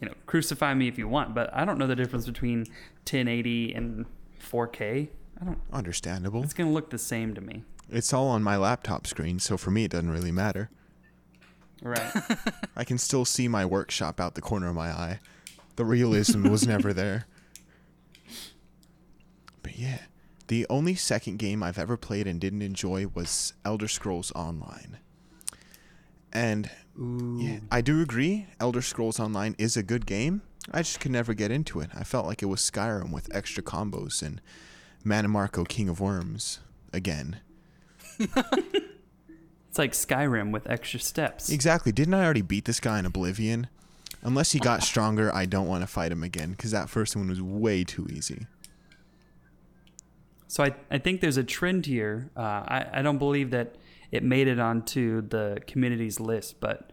you know, crucify me if you want, but I don't know the difference between 1080 and 4K. I don't. Understandable. It's gonna look the same to me. It's all on my laptop screen, so for me it doesn't really matter. Right. (laughs) I can still see my workshop out the corner of my eye. The realism was (laughs) never there. But yeah, the only second game I've ever played and didn't enjoy was Elder Scrolls Online. And yeah, I do agree, Elder Scrolls Online is a good game. I just could never get into it. I felt like it was Skyrim with extra combos and Manimarco King of Worms again. (laughs) it's like Skyrim with extra steps. Exactly. Didn't I already beat this guy in Oblivion? Unless he got stronger, I don't want to fight him again because that first one was way too easy. So I, I think there's a trend here. Uh, I, I don't believe that it made it onto the community's list, but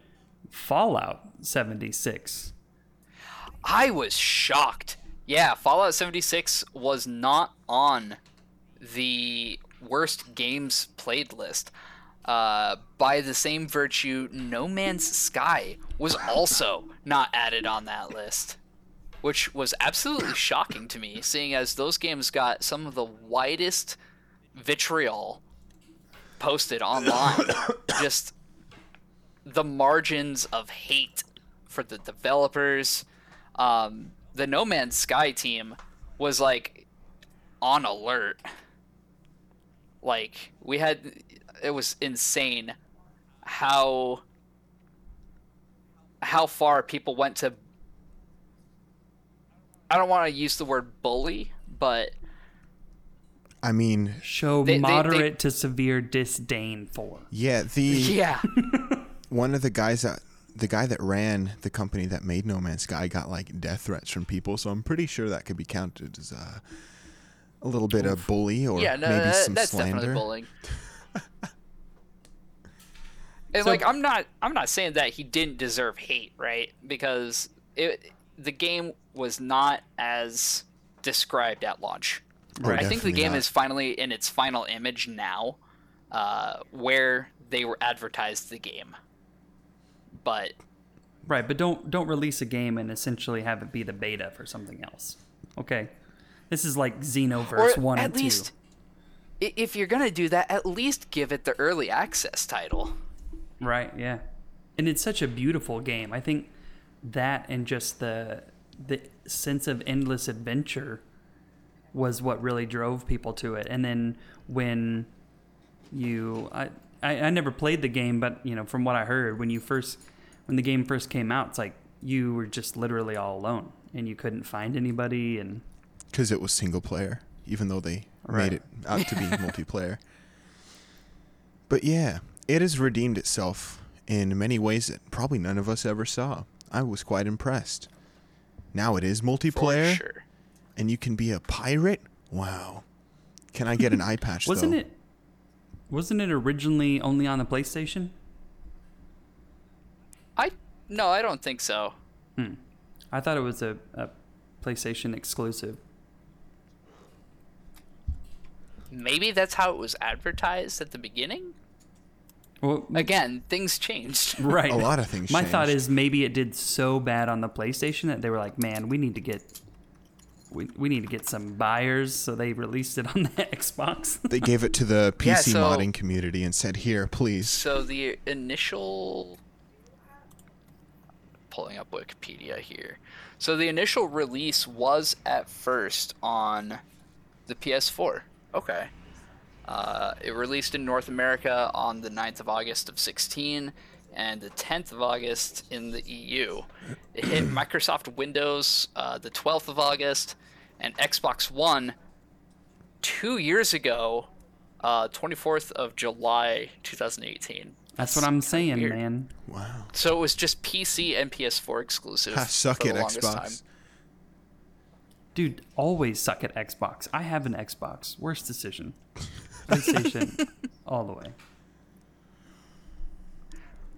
Fallout 76. I was shocked. Yeah, Fallout 76 was not on the worst games played list. Uh, by the same virtue, No Man's Sky was also not added on that list, which was absolutely shocking to me, seeing as those games got some of the widest vitriol posted (coughs) online. Just the margins of hate for the developers. Um, the No Man's Sky team was like on alert. Like we had, it was insane how how far people went to. I don't want to use the word bully, but I mean, Show They- they- they- moderate to severe disdain for. yeah, the (laughs) yeah, (laughs) one of the guys that the guy that ran the company that made No Man's Sky got like death threats from people, so I'm pretty sure that could be counted as a, a little bit of bully or yeah, no, maybe that- some that's slander. definitely bullying. (laughs) and So- like, I'm not, I'm not saying that he didn't deserve hate, right? Because it, the game was not as described at launch. Oh, I think the game not. is finally in its final image now, uh, where they were advertised the game. But Right, but don't don't release a game and essentially have it be the beta for something else. Okay, this is like Xenoverse or one at and least, i if you're gonna do that, at least give it the early access title. Right? Yeah. and it's such a beautiful game. I think that and just the the sense of endless adventure was what really drove people to it. And then when you I, I, I never played the game, but you know, from what I heard, when you first when the game first came out, it's like you were just literally all alone and you couldn't find anybody and because it was single player, even though they Right. made it out to be (laughs) multiplayer. But yeah, it has redeemed itself in many ways that probably none of us ever saw. I was quite impressed. Now it is For multiplayer, sure. And you can be a pirate. Wow! Can I get an eye patch? (laughs) wasn't though? it wasn't it originally only on the PlayStation? I no, I don't think so. Hmm. I thought it was a, a PlayStation exclusive. Maybe that's how it was advertised at the beginning. Well, Again, things changed. (laughs) right. A lot of things My thought is maybe it did so bad on the PlayStation that they were like, "Man, we need to get we, we need to get some buyers," so they released it on the (laughs) Xbox. They gave it to the PC (laughs) Yeah, so- modding community and said, "Here, please." So the initial pulling up Wikipedia here. So the initial release was at first on the PS4. Okay. Uh, it released in North America on the 9th of August of 16 and the 10th of August in the EU. It hit (clears throat) Microsoft Windows uh, the 12th of August and Xbox One two years ago, uh, 24th of July 2018. That's what I'm saying, weird. man. Wow. So it was just PC and PS4 exclusive. Ha, suck for it, the Xbox. time. Dude, always suck at Xbox. I have an Xbox. Worst decision. (laughs) PlayStation all the way.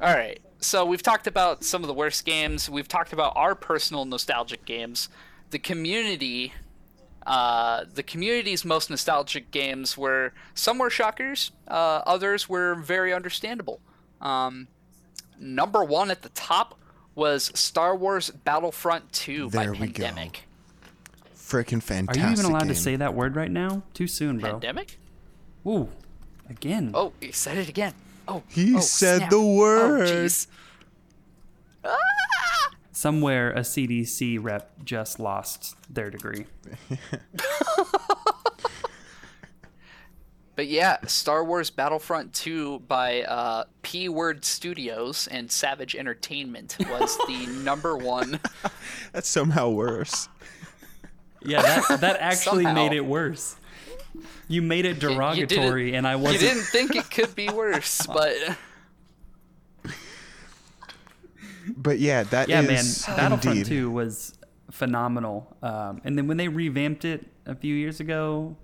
All right. So we've talked about some of the worst games. We've talked about our personal nostalgic games. The community, uh, the community's most nostalgic games were some were shockers, uh, others were very understandable. Um, number one at the top was Star Wars Battlefront 2 There by we go. Pandemic. Freaking fantastic! Are you even allowed to say that word right now? Too soon, bro. Pandemic? Ooh, again. Oh, he said it again. Oh, He oh, said snap. the Oh, word. jeez. Somewhere a CDC rep just lost their degree. (laughs) But yeah, Star Wars Battlefront 2 by uh, P Word Studios and Savage Entertainment was the (laughs) number one. That's somehow worse. Yeah, that, that actually made it worse. You made it you didn't- derogatory, and I wasn't. You didn't think it could be (laughs) worse, but But yeah, that Yeah, man, Battlefront indeed. 2 was phenomenal. Um, and then when they revamped it a few years ago,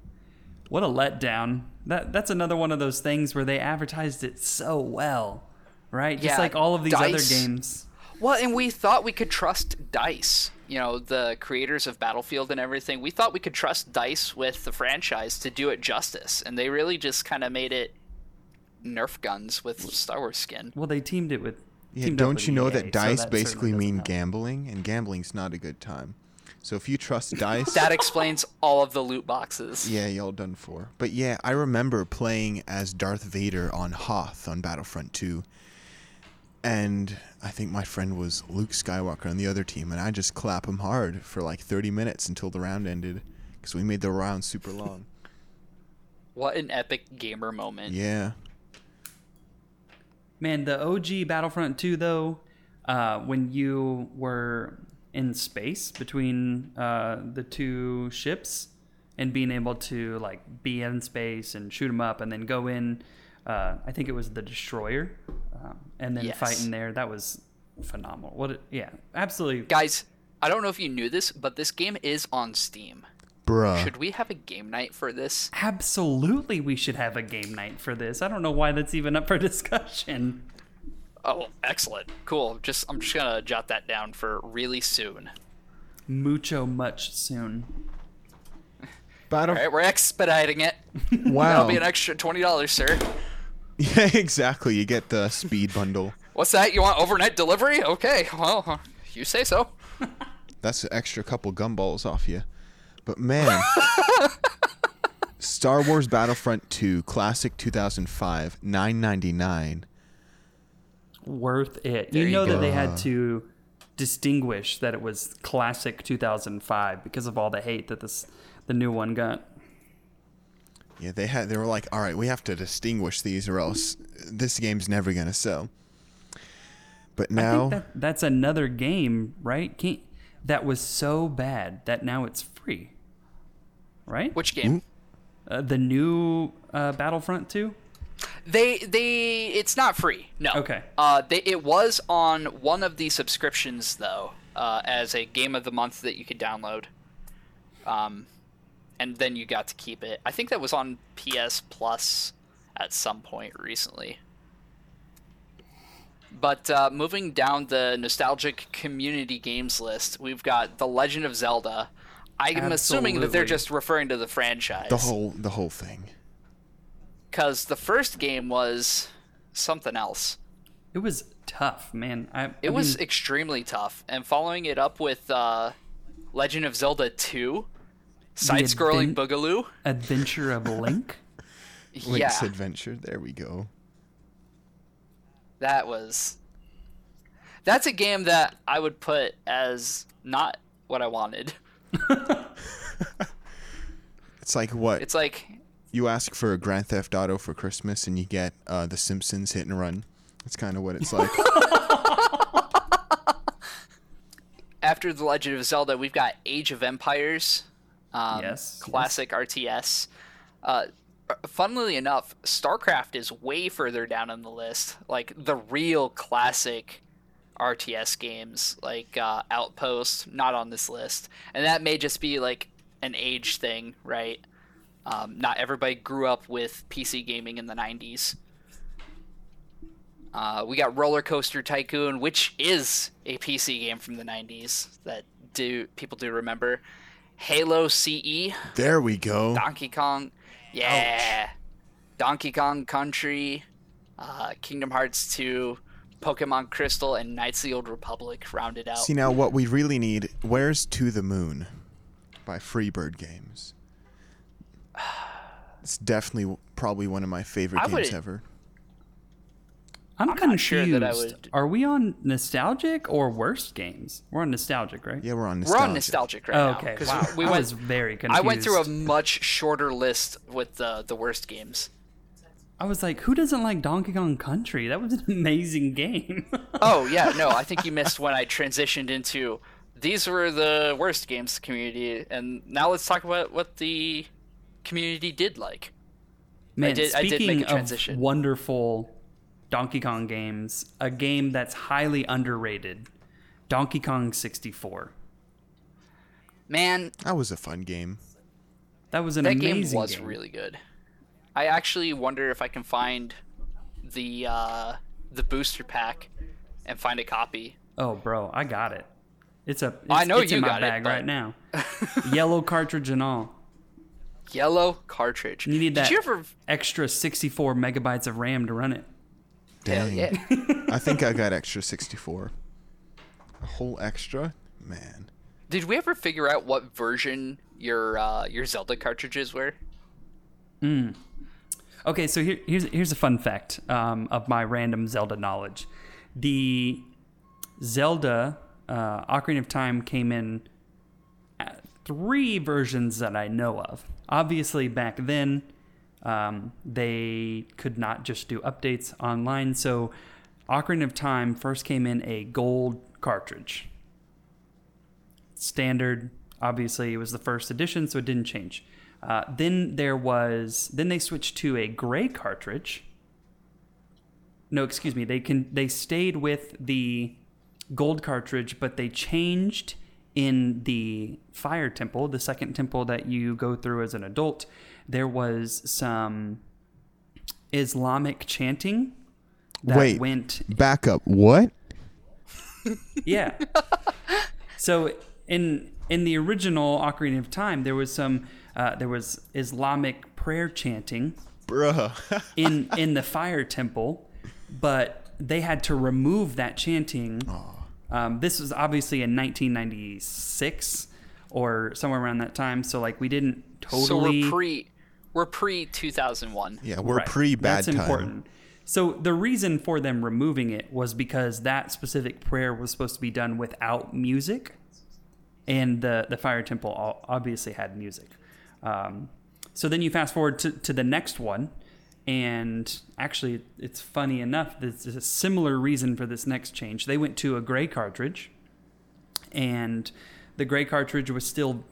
what a letdown. That that's another one of those things where they advertised it so well, right? Just Yeah, like all of these other games. Well, and we thought we could trust Dice. You know, the creators of Battlefield and everything. We thought we could trust Dice with the franchise to do it justice, and they really just kind of made it Nerf guns with Star Wars skin. Well, they teamed it with. Yeah, don't with you know EA, that so dice basically mean help. gambling, and gambling's not a good time. So if you trust (laughs) dice, That explains all of the loot boxes. yeah, y'all done for. But yeah, I remember playing as Darth Vader on Hoth on Battlefront 2. And I think my friend was Luke Skywalker on the other team, and I just clap him hard for like 30 minutes until the round ended, because we made the round super long. (laughs) What an epic gamer moment. Yeah, Man, the OG Battlefront 2, though, uh, when you were in space between uh, the two ships and being able to like be in space and shoot them up and then go in, uh, I think it was the destroyer, um, and then Yes. fighting there. That was phenomenal. What? It, yeah, absolutely. Guys, I don't know if you knew this, but this game is on Steam. bruh. Should we have a game night for this? Absolutely, we should have a game night for this. I don't know why that's even up for (laughs) discussion. Oh, excellent. Cool. Just I'm just gonna jot that down for really soon. Mucho much soon. Battle. All right, we're expediting it. Wow. That'll be an extra twenty dollars, sir. Yeah, (laughs) exactly. You get the speed bundle. What's that? You want overnight delivery? Okay, well, you say so. That's an extra couple gumballs off you. But man, (laughs) Star Wars Battlefront 2 Classic 2005, 9.99. worth it. There you you know that they had to distinguish that it was classic 2005 because of all the hate that this the new one got. Yeah, they had. They were like, all right, we have to distinguish these, or else this game's never gonna sell. But I now, think that, that's another game, right? Can't, that was so bad that now it's free, right? Which game? Uh, the new uh, Battlefront 2. They they it's not free. No. Okay. Uh, they it was on one of the subscriptions though, uh, as a game of the month that you could download. Um, and then you got to keep it. I think that was on PS Plus at some point recently. But uh, moving down the nostalgic community games list, we've got The Legend of Zelda. I'm assuming that they're just referring to the franchise. the whole the whole thing. because the first game was something else. It was tough, man. I, It I was mean, extremely tough, and following it up with uh, Legend of Zelda 2, side-scrolling advent- Boogaloo. Adventure of (laughs) Link. Link's yeah, Adventure. There we go. that was. That's a game that I would put as not what I wanted. (laughs) (laughs) It's like what It's like you ask for a Grand Theft Auto for Christmas, and you get uh, The Simpsons Hit and Run. That's kind of what it's like. after the Legend of Zelda, we've got Age of Empires, um, Yes, classic RTS. Uh, funnily enough, StarCraft is way further down on the list. Like the real classic RTS games, like uh, Outpost, not on this list, and that may just be like an age thing, right? Um, not everybody grew up with PC gaming in the '90s. Uh, we got Roller Coaster Tycoon, which is a PC game from the '90s that do people do remember. Halo CE, there we go. Donkey Kong, yeah, Donkey Kong Country, uh, Kingdom Hearts 2, Pokemon Crystal, and Knights of the Old Republic rounded out. See now, what we really need. Where's To the Moon by Freebird Games. It's definitely probably one of my favorite I games would- ever. I'm, I'm confused. not sure that I would- Are we on nostalgic or worst games? We're on nostalgic, right? Yeah, we're on We're on nostalgic right Oh, now. okay. 'cause Wow. we I was very confused. I went through a much shorter list with the the worst games. I was like, who doesn't like Donkey Kong Country? That was an amazing game. (laughs) Oh yeah, no, I think you missed when I transitioned into these were the worst games community, and now let's talk about what the community did like. Man, did- I did speaking make a of transition. wonderful Donkey Kong games, a game that's highly underrated, Donkey Kong 64. Man, That was a fun game. That was an that amazing game was game. really good. I actually wonder if I can find the uh, the booster pack and find a copy. Oh, bro, I got it. It's a. It's, I know it's you in my got it, bag but- right now. (laughs) Yellow cartridge and all. Yellow cartridge. You need that Did you ever? extra 64 megabytes of RAM to run it. Hell Dang. yeah. I think I got extra 64. A whole extra? Man. Did we ever figure out what version your uh, your Zelda cartridges were? Okay, so here, here's here's a fun fact um, of my random Zelda knowledge. The Zelda uh, Ocarina of Time came in uh, three versions that I know of. Obviously, back then um, they could not just do updates online, so Ocarina of Time first came in a gold cartridge. Standard, obviously, it was the first edition, so it didn't change. Uh, then there was then they switched to a gray cartridge. No, excuse me. They can they stayed with the gold cartridge, but they changed in the fire temple, the second temple that you go through as an adult. There was some Islamic chanting that Wait. went Back up. What? (laughs) yeah. so in in the original Ocarina of Time, there was some uh, there was Islamic prayer chanting Bruh. (laughs) in in the fire temple, but they had to remove that chanting. Um, this was obviously in 1996 or somewhere around that time. So like we didn't totally So we're pre we're pre two thousand one. yeah, we're Right. pre bad That's time. important. So the reason for them removing it was because that specific prayer was supposed to be done without music, and the the fire temple obviously had music. Um, so then you fast forward to, to the next one, and actually, it's funny enough. There's a similar reason for this next change. They went to a gray cartridge, and the gray cartridge was still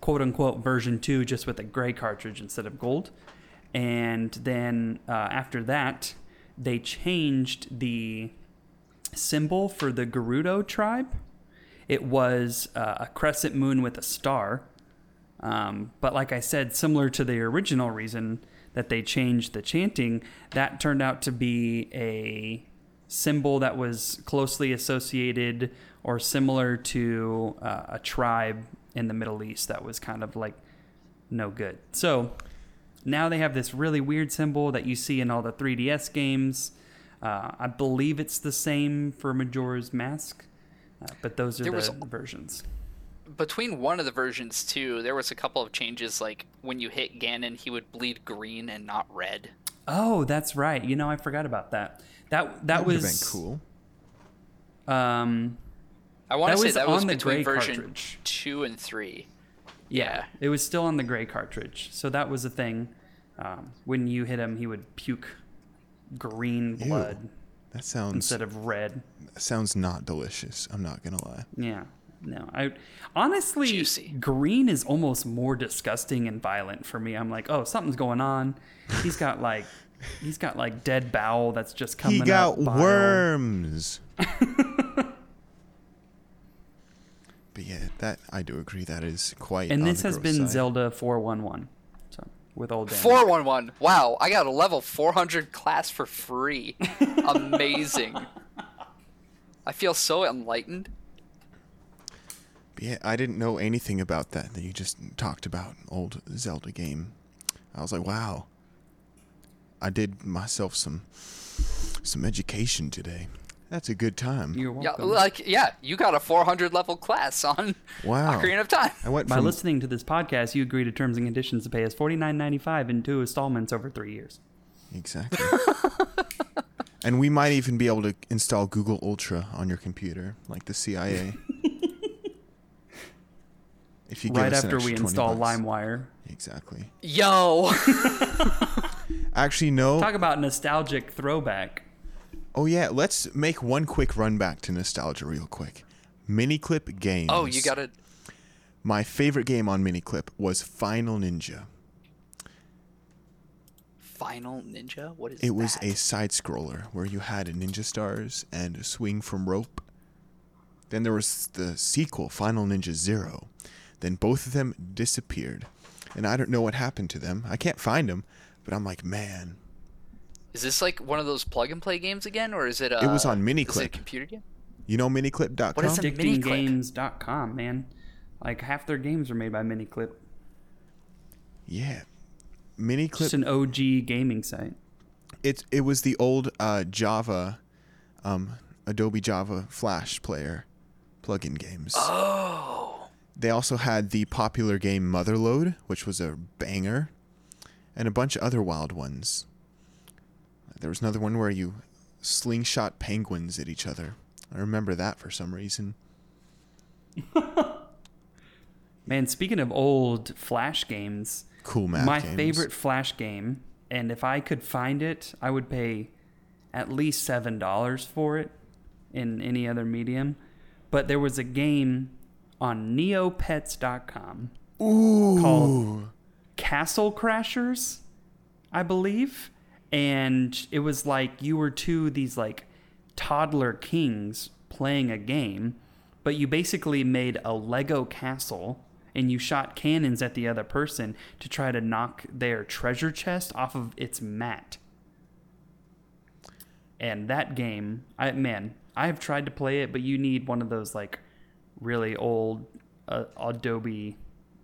quote unquote version two, just with a gray cartridge instead of gold. And then uh, after that, they changed the symbol for the Gerudo tribe. It was uh, a crescent moon with a star. Um, but like I said, similar to the original reason that they changed the chanting, that turned out to be a symbol that was closely associated or similar to uh, a tribe in the Middle East that was kind of like no good. So now they have this really weird symbol that you see in all the 3DS games. Uh, I believe it's the same for Majora's Mask, uh, but those are There the was- versions. Between one of the versions too, there was a couple of changes. Like when you hit Ganon, he would bleed green and not red. Oh, that's right. You know, I forgot about that. That that, would've was been cool. Um, I want to say was that was on the between gray version cartridge. two and three. yeah, it was still on the gray cartridge, so that was a thing. Um, when you hit him, he would puke green Ew. blood That sounds instead of red. sounds not delicious. I'm not gonna lie. Yeah. No, I honestly Juicy. green is almost more disgusting and violent for me. I'm like, oh, something's going on. He's got like he's got like dead bowel that's just coming he got up. worms. (laughs) but yeah, that I do agree. That is quite. And this has been side. Zelda 411. So with all Dan. Four one one. Wow, I got a level four hundred class for free. (laughs) Amazing. I feel so enlightened. But yeah, I didn't know anything about that that you just talked about. Old Zelda game. I was like, wow. I did myself some some education today. That's a good time. You're Yeah, welcome. like yeah, you got a four hundred level class on (laughs) Wow. (laughs) Ocarina of Time. I went By from listening to this podcast, you agree to terms and conditions to pay us forty nine ninety five in two installments over three years. exactly. (laughs) and we might even be able to install Google Ultra on your computer, like the CIA. if you give right after we install bucks. LimeWire. Exactly. Yo, Actually, no. Talk about nostalgic throwback. Oh yeah, let's make one quick run back to nostalgia real quick. Miniclip games. oh, you got it. My favorite game on Miniclip was Final Ninja. Final Ninja. What is It It was a side scroller where you had ninja stars and a swing from rope. Then there was the sequel, Final Ninja Zero. Then both of them disappeared. And I don't know what happened to them. I can't find them, but I'm like, man, Is this like one of those plug and play games again, or is it? A, It was on MiniClip. Is it a computer game? you know miniclip.com? What is it? Miniclip. Addictinggames.com, man. Like half their games are made by Miniclip. Yeah. Just Miniclip an OG gaming site. it it was the old uh, Java um, Adobe Java Flash player plugin games. Oh, They also had the popular game Motherload, which was a banger, and a bunch of other wild ones. There was another one where you slingshot penguins at each other. I remember that for some reason. (laughs) Man, speaking of old Flash games, Cool math my games. favorite Flash game, and if I could find it, I would pay at least seven dollars for it in any other medium. But there was a game on neopets.com Ooh. called Castle Crashers, I believe. And it was like you were two these like toddler kings playing a game, but you basically made a Lego castle and you shot cannons at the other person to try to knock their treasure chest off of its mat. And that game, I man, I have tried to play it, but you need one of those like really old uh, Adobe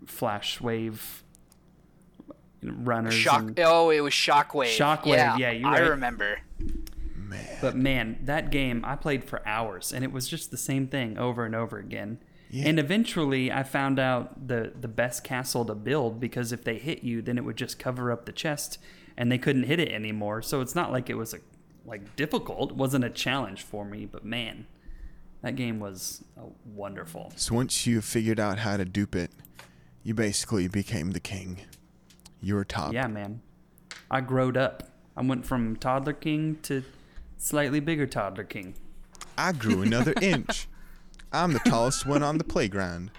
Flash Wave runners. shock! and- Oh, it was Shockwave. Shockwave, Yeah, yeah, you're I remember. Man. But man, that game I played for hours, and it was just the same thing over and over again. Yeah. And eventually, I found out the the best castle to build because if they hit you, then it would just cover up the chest, and they couldn't hit it anymore. So it's not like it was a like difficult. It wasn't a challenge for me, but man, that game was uh, wonderful. So once you figured out how to dupe it, you basically became the king. You were top. Yeah, man. I growed up. I went from toddler king to slightly bigger toddler king. I grew another (laughs) inch. I'm the tallest one on the playground.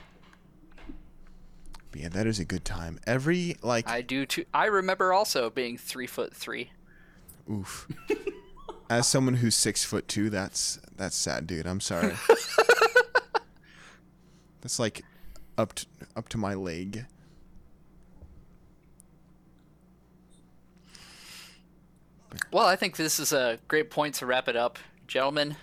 But yeah, that is a good time. Every like I do too. I remember also being three foot three. oof. (laughs) As someone who's six foot two, that's that's sad, dude. I'm sorry. (laughs) that's like up to up to my leg. Well, I think this is a great point to wrap it up, gentlemen.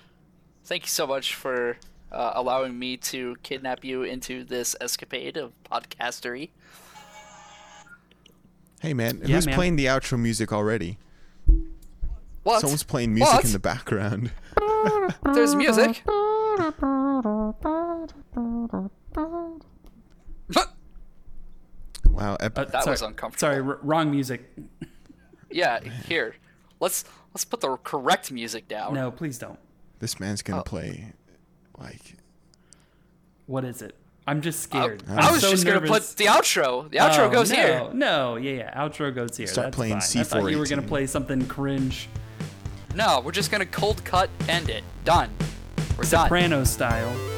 Thank you so much for uh, allowing me to kidnap you into this escapade of podcastery. Hey man, Yeah, who's man. playing the outro music already? What? Someone's playing music What? in the background. (laughs) There's music. Wow, ep- Uh, That sorry, was uncomfortable. Sorry, r- wrong music. yeah, here. Let's let's put the correct music down. No, please don't. this man's gonna Oh. play like What is it? I'm just uh, scared. I I'm was so just gonna put the outro. The outro Oh, goes no, here. No, yeah, yeah. Outro goes here. Start That's playing fine. I thought you were gonna play something cringe, No, we're just gonna cold cut end it. Done. We're done. Soprano style.